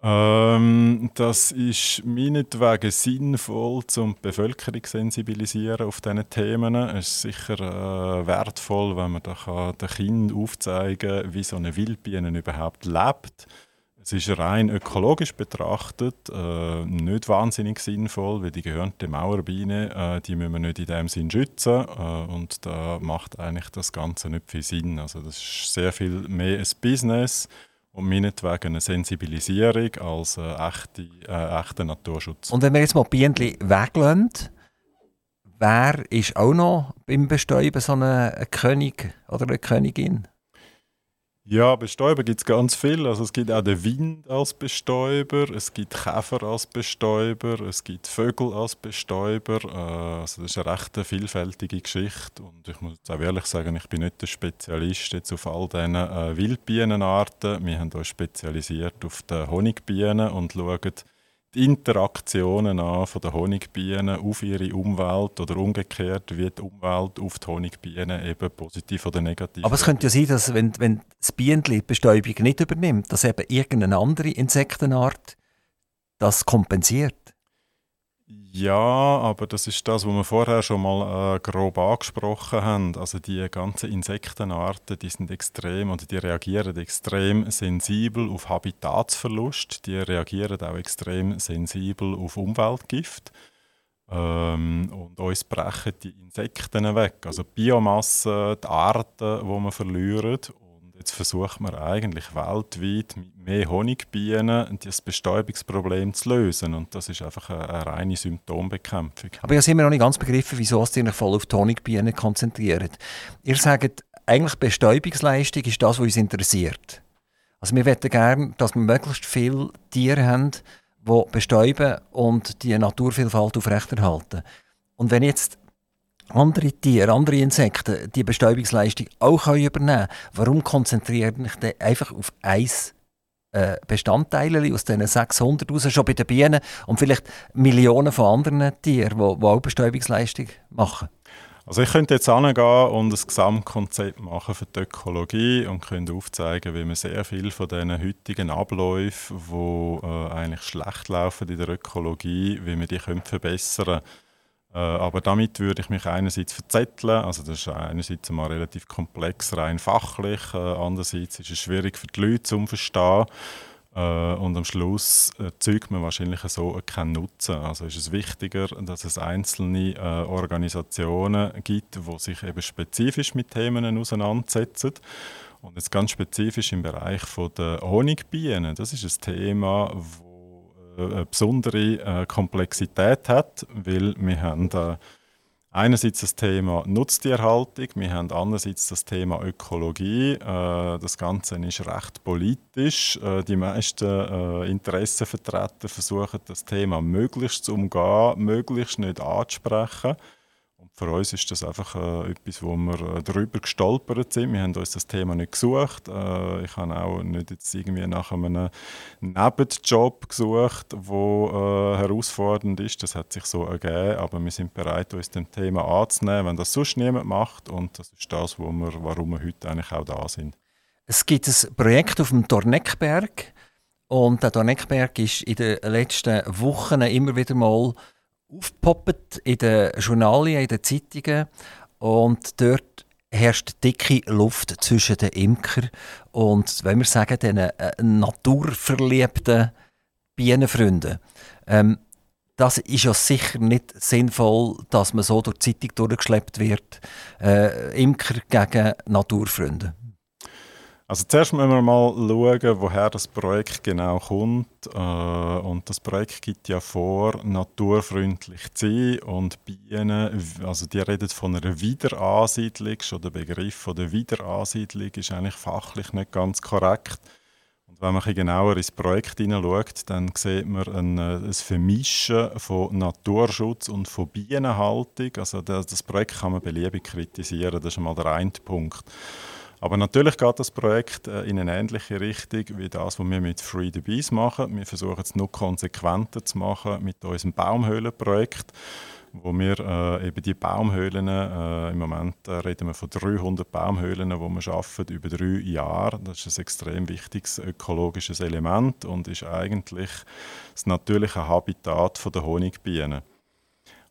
Ähm, das ist meinetwegen sinnvoll, um die Bevölkerung zu sensibilisieren auf diese Themen. Es ist sicher äh, wertvoll, wenn man da den Kindern aufzeigen kann, wie so eine Wildbiene überhaupt lebt. Es ist rein ökologisch betrachtet äh, nicht wahnsinnig sinnvoll, weil die gehörnte Mauerbiene, äh, die müssen wir nicht in dem Sinn schützen äh, und da macht eigentlich das Ganze nicht viel Sinn. Also das ist sehr viel mehr ein Business und meinetwegen eine Sensibilisierung als äh, echte, äh, echter Naturschutz. Und wenn wir jetzt mal Bienen weglassen, wer ist auch noch beim Bestäuben so ein König oder eine Königin? Ja, Bestäuber gibt es ganz viel. Also es gibt auch den Wind als Bestäuber, es gibt Käfer als Bestäuber, es gibt Vögel als Bestäuber. Äh, also das ist eine recht vielfältige Geschichte. Und ich muss jetzt auch ehrlich sagen, ich bin nicht der Spezialist jetzt auf all diesen äh, Wildbienenarten. Wir haben uns spezialisiert auf die Honigbienen und schauen die Interaktionen an von den Honigbienen auf ihre Umwelt oder umgekehrt, wie die Umwelt auf die Honigbienen eben positiv oder negativ. Aber es könnte ja sein, dass wenn, wenn das Bienenli die Bestäubung nicht übernimmt, dass eben irgendeine andere Insektenart das kompensiert. Ja, aber das ist das, was wir vorher schon mal äh, grob angesprochen haben. Also die ganzen Insektenarten, die sind extrem oder die reagieren extrem sensibel auf Habitatsverlust. Die reagieren auch extrem sensibel auf Umweltgift. Ähm, und uns brechen die Insekten weg. Also die Biomasse, die Arten, die wir verlieren. Jetzt versucht man eigentlich weltweit mit mehr Honigbienen das Bestäubungsproblem zu lösen. Und das ist einfach eine, eine reine Symptombekämpfung. Aber ich habe noch nicht ganz begriffen, wieso ihr euch voll auf die Honigbienen konzentriert. Ihr sagt, eigentlich Bestäubungsleistung ist das, was uns interessiert. Also wir möchten gerne, dass wir möglichst viele Tiere haben, die bestäuben und die Naturvielfalt aufrechterhalten. Und wenn jetzt andere Tiere, andere Insekten die Bestäubungsleistung auch übernehmen können, warum konzentriert mich dann einfach auf ein äh, Bestandteil aus diesen 600 raus, schon bei den Bienen und vielleicht Millionen von anderen Tieren, die, die auch Bestäubungsleistung machen? Also ich könnte jetzt angehen und ein Gesamtkonzept machen für die Ökologie und könnte aufzeigen, wie man sehr viel von diesen heutigen Abläufen, die äh, eigentlich schlecht laufen in der Ökologie, wie man die verbessern können aber damit würde ich mich einerseits verzetteln, also das ist einerseits mal relativ komplex, rein fachlich, äh, andererseits ist es schwierig für die Leute zu verstehen äh, und am Schluss erzeugt man wahrscheinlich so keinen Nutzen. Also ist es wichtiger, dass es einzelne Organisationen gibt, die sich eben spezifisch mit Themen auseinandersetzen. Und jetzt ganz spezifisch im Bereich der Honigbienen, das ist ein Thema, eine besondere äh, Komplexität hat, weil wir haben äh, einerseits das Thema Nutztierhaltung, wir haben andererseits das Thema Ökologie. Äh, das Ganze ist recht politisch. Äh, die meisten äh, Interessenvertreter versuchen das Thema möglichst zu umgehen, möglichst nicht anzusprechen. Für uns ist das einfach äh, etwas, wo wir äh, darüber gestolpert sind. Wir haben uns das Thema nicht gesucht. Äh, ich habe auch nicht jetzt irgendwie nach einem Nebenjob gesucht, der äh, herausfordernd ist. Das hat sich so ergeben, aber wir sind bereit, uns dem Thema anzunehmen, wenn das sonst niemand macht. Und das ist das, wo wir, warum wir heute eigentlich auch da sind. Es gibt ein Projekt auf dem Dorneckberg. Und der Dorneckberg ist in den letzten Wochen immer wieder mal aufgepoppt in den Journalien, in den Zeitungen. Und dort herrscht dicke Luft zwischen den Imker und, wenn wir sagen, den äh, naturverliebten Bienenfreunden. Ähm, das ist ja sicher nicht sinnvoll, dass man so durch die Zeitung durchgeschleppt wird. Äh, Imker gegen Naturfreunde. Also zuerst müssen wir mal schauen, woher das Projekt genau kommt. Äh, und das Projekt gibt ja vor, naturfreundlich zu sein und Bienen, also die reden von einer Wiederansiedlung, schon der Begriff von der Wiederansiedlung ist eigentlich fachlich nicht ganz korrekt. Und wenn man ein genauer ins Projekt hineinschaut, dann sieht man ein, ein Vermischen von Naturschutz und von Bienenhaltung. Also das, das Projekt kann man beliebig kritisieren, das ist mal der eine Punkt. Aber natürlich geht das Projekt äh, in eine ähnliche Richtung wie das, was wir mit Free the Bees machen. Wir versuchen es noch konsequenter zu machen mit unserem Baumhöhlenprojekt, wo wir äh, eben die Baumhöhlen, äh, im Moment äh, reden wir von 300 Baumhöhlen, die wir schaffen über drei Jahre. Das ist ein extrem wichtiges ökologisches Element und ist eigentlich das natürliche Habitat der Honigbienen.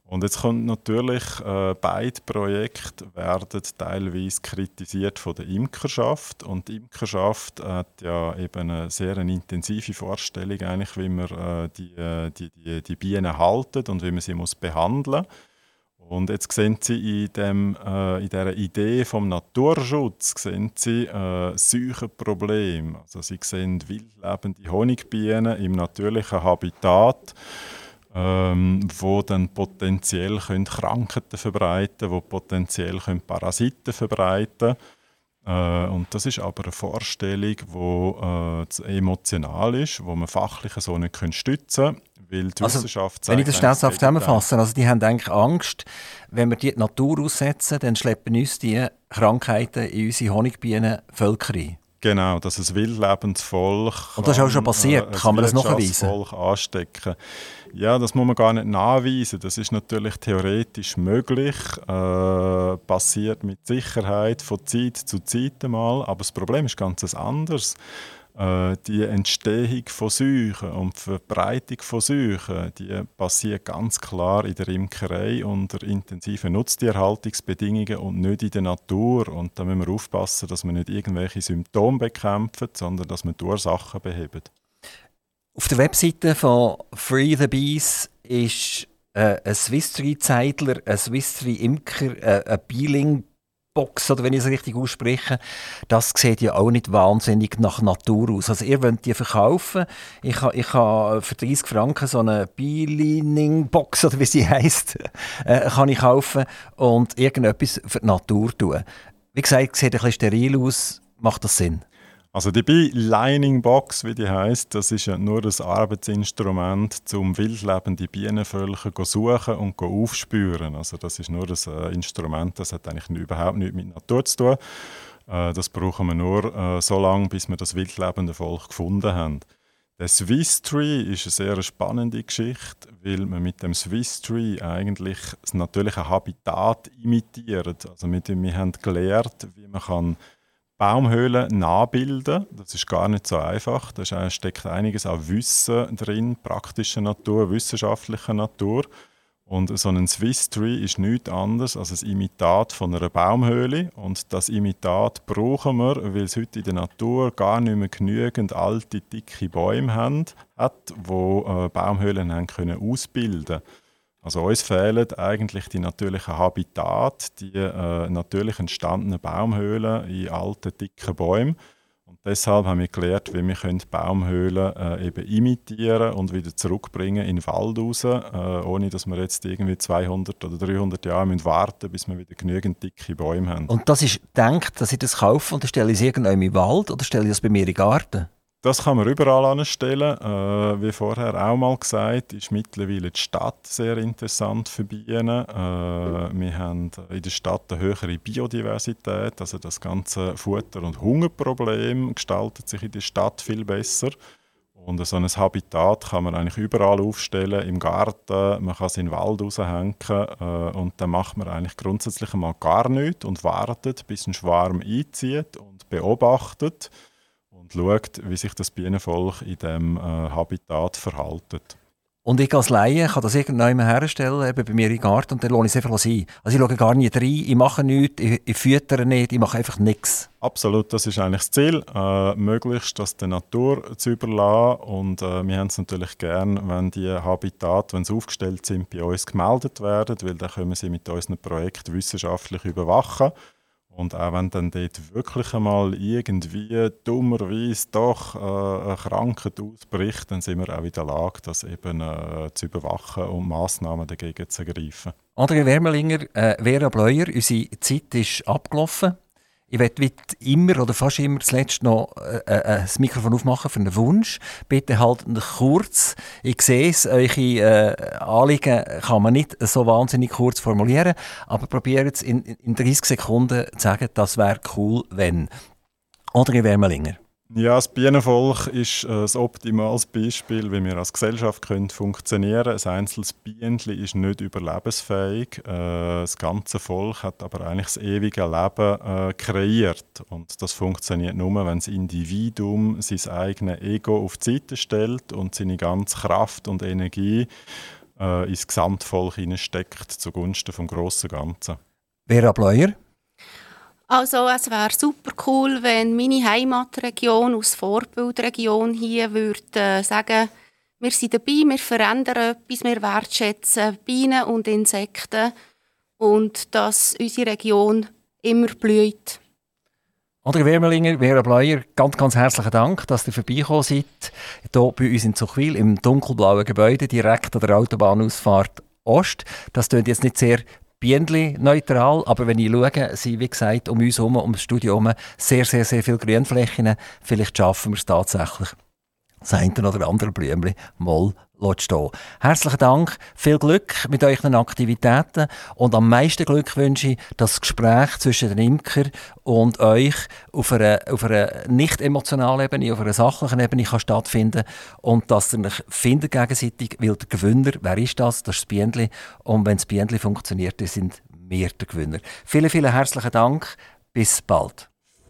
Und jetzt kommt natürlich, äh, beide Projekte werden teilweise kritisiert von der Imkerschaft. Und die Imkerschaft hat ja eben eine sehr eine intensive Vorstellung, eigentlich, wie man äh, die, äh, die, die, die Bienen halten und wie man sie muss behandeln Und jetzt sehen Sie in, dem, äh, in dieser Idee vom Naturschutz sehen Sie, äh, solche Probleme. Also Sie sehen wildlebende Honigbienen im natürlichen Habitat ähm, wo dann potenziell können Krankheiten verbreiten, wo potenziell können Parasiten verbreiten. Äh, und das ist aber eine Vorstellung, die äh, emotional ist, wo man fachlich so nicht stützen kann. Weil die also, Wissenschaft Wenn ich das schnell zusammenfassen also die haben eigentlich Angst, wenn wir die, die Natur aussetzen, dann schleppen uns die Krankheiten in unsere Honigbienenvölker ein. Genau, dass ein wildlebendes Volk. Und das ist auch schon passiert. Äh, kann man das nachweisen? Volk anstecken. Ja, das muss man gar nicht nachweisen. Das ist natürlich theoretisch möglich, äh, passiert mit Sicherheit von Zeit zu Zeit mal. Aber das Problem ist ganz anderes. Äh, die Entstehung von Seuchen und die Verbreitung von Seuchen, die passiert ganz klar in der Imkerei unter intensiven Nutztierhaltungsbedingungen und nicht in der Natur. Und da müssen wir aufpassen, dass wir nicht irgendwelche Symptome bekämpfen, sondern dass wir die Ursachen beheben. Auf der Webseite von Free the Bees ist äh, ein Swiss Tree Zeitler, ein Swiss Tree Imker, äh, ein Beeling Box, oder wenn ich es richtig ausspreche, das sieht ja auch nicht wahnsinnig nach Natur aus. Also ihr wollt die verkaufen. Ich habe ich ha für 30 Franken so eine Beelining-Box, oder wie sie heisst, äh, kann ich kaufen und irgendetwas für die Natur tun. Wie gesagt, sieht ein bisschen steril aus. Macht das Sinn? Also die Bee-Lining Box, wie die heißt, das ist ja nur das Arbeitsinstrument, um wildlebende Bienenvölker zu suchen und aufspüren. Also das ist nur das äh, Instrument, das hat eigentlich überhaupt nichts mit Natur zu tun. Äh, das brauchen wir nur äh, so lange, bis wir das wildlebende Volk gefunden haben. Der Swiss Tree ist eine sehr spannende Geschichte, weil man mit dem Swiss Tree eigentlich das natürliche Habitat imitiert. Also wir haben gelernt, wie man kann Baumhöhlen nachbilden. Das ist gar nicht so einfach. Da steckt einiges an Wissen drin, praktischer Natur, wissenschaftlicher Natur. Und so ein Swiss Tree ist nichts anderes als ein Imitat von einer Baumhöhle. Und das Imitat brauchen wir, weil es heute in der Natur gar nicht mehr genügend alte, dicke Bäume hat, die äh, Baumhöhlen haben können ausbilden können. Also uns fehlen eigentlich die natürlichen Habitat, die äh, natürlich entstandenen Baumhöhlen in alten, dicken Bäumen. Und deshalb haben wir gelernt, wie wir Baumhöhlen äh, eben imitieren und wieder zurückbringen in den Wald raus, äh, ohne dass wir jetzt irgendwie 200 oder 300 Jahre müssen warten bis wir wieder genügend dicke Bäume haben. Und das ist denkt, dass ich das kaufe und stelle ich es irgendwo im Wald oder stelle ich das bei mir im Garten? Das kann man überall anstellen. Äh, wie vorher auch mal gesagt, ist mittlerweile die Stadt sehr interessant für Bienen. Äh, wir haben in der Stadt eine höhere Biodiversität, also das ganze Futter- und Hungerproblem gestaltet sich in der Stadt viel besser. Und so ein Habitat kann man eigentlich überall aufstellen, im Garten, man kann es in den Wald raushängen äh, und dann macht man eigentlich grundsätzlich mal gar nichts und wartet, bis ein Schwarm einzieht und beobachtet und schaut, wie sich das Bienenvolk in diesem äh, Habitat verhält. Und ich als Laie kann das irgendwann herstellen, eben bei mir im Garten, und dann lohne ich es einfach sein. Also ich schaue gar nicht rein, ich mache nichts, ich, ich füttere nicht, ich mache einfach nichts. Absolut, das ist eigentlich das Ziel, äh, möglichst das der Natur zu überlassen. Und äh, wir haben es natürlich gern, wenn die Habitate, wenn sie aufgestellt sind, bei uns gemeldet werden, weil dann können wir sie mit unseren Projekten wissenschaftlich überwachen. Und auch wenn dann dort wirklich einmal irgendwie dummerweise doch äh, eine Krankheit ausbricht, dann sind wir auch in der Lage, das eben äh, zu überwachen und Massnahmen dagegen zu ergreifen. André Wermelinger, äh, Vera Bleuer, unsere Zeit ist abgelaufen. Ich werde immer oder fast immer zuletzt noch äh, äh, das Mikrofon aufmachen für einen Wunsch. Bitte haltet kurz. Ich sehe es, eure äh, Anliegen kann man nicht so wahnsinnig kurz formulieren, aber probiert es in, in 30 Sekunden zu sagen, das wäre cool, wenn. Oder in Wärmelinger. Ja, das Bienenvolk ist äh, ein optimales Beispiel, wie wir als Gesellschaft können funktionieren können. Ein einzelnes Bienchen ist nicht überlebensfähig. Äh, das ganze Volk hat aber eigentlich das ewige Leben äh, kreiert. Und das funktioniert nur, wenn das Individuum sein eigenes Ego auf die Seite stellt und seine ganze Kraft und Energie ins Gesamtvolk hineinsteckt, zugunsten des grossen Ganzen. Vera Bleuer? Also es wäre super cool, wenn meine Heimatregion als Vorbildregion hier würde äh, sagen, wir sind dabei, wir verändern etwas, wir wertschätzen Bienen und Insekten und dass unsere Region immer blüht. André Wermelinger, Vera Bleuer, ganz, ganz herzlichen Dank, dass ihr vorbeigekommen seid. Hier bei uns in Zuchwil im dunkelblauen Gebäude, direkt an der Autobahnausfahrt Ost. Das klingt jetzt nicht sehr Bienenli neutral, aber wenn ich schaue, sind wie gesagt um uns herum, um das Studio herum, sehr, sehr, sehr viele Grünflächen. Vielleicht schaffen wir es tatsächlich, das eine oder andere Blümchen mal stehen. Herzlichen Dank, viel Glück mit euren Aktivitäten und am meisten Glück wünsche ich, dass das Gespräch zwischen den Imker und euch auf einer, auf einer nicht emotionalen Ebene, auf einer sachlichen Ebene kann stattfinden und dass ihr euch findet gegenseitig, weil der Gewinner, wer ist das? Das ist das Bienenli und wenn das Bienenli funktioniert, dann sind wir der Gewinner. Vielen, vielen herzlichen Dank, bis bald.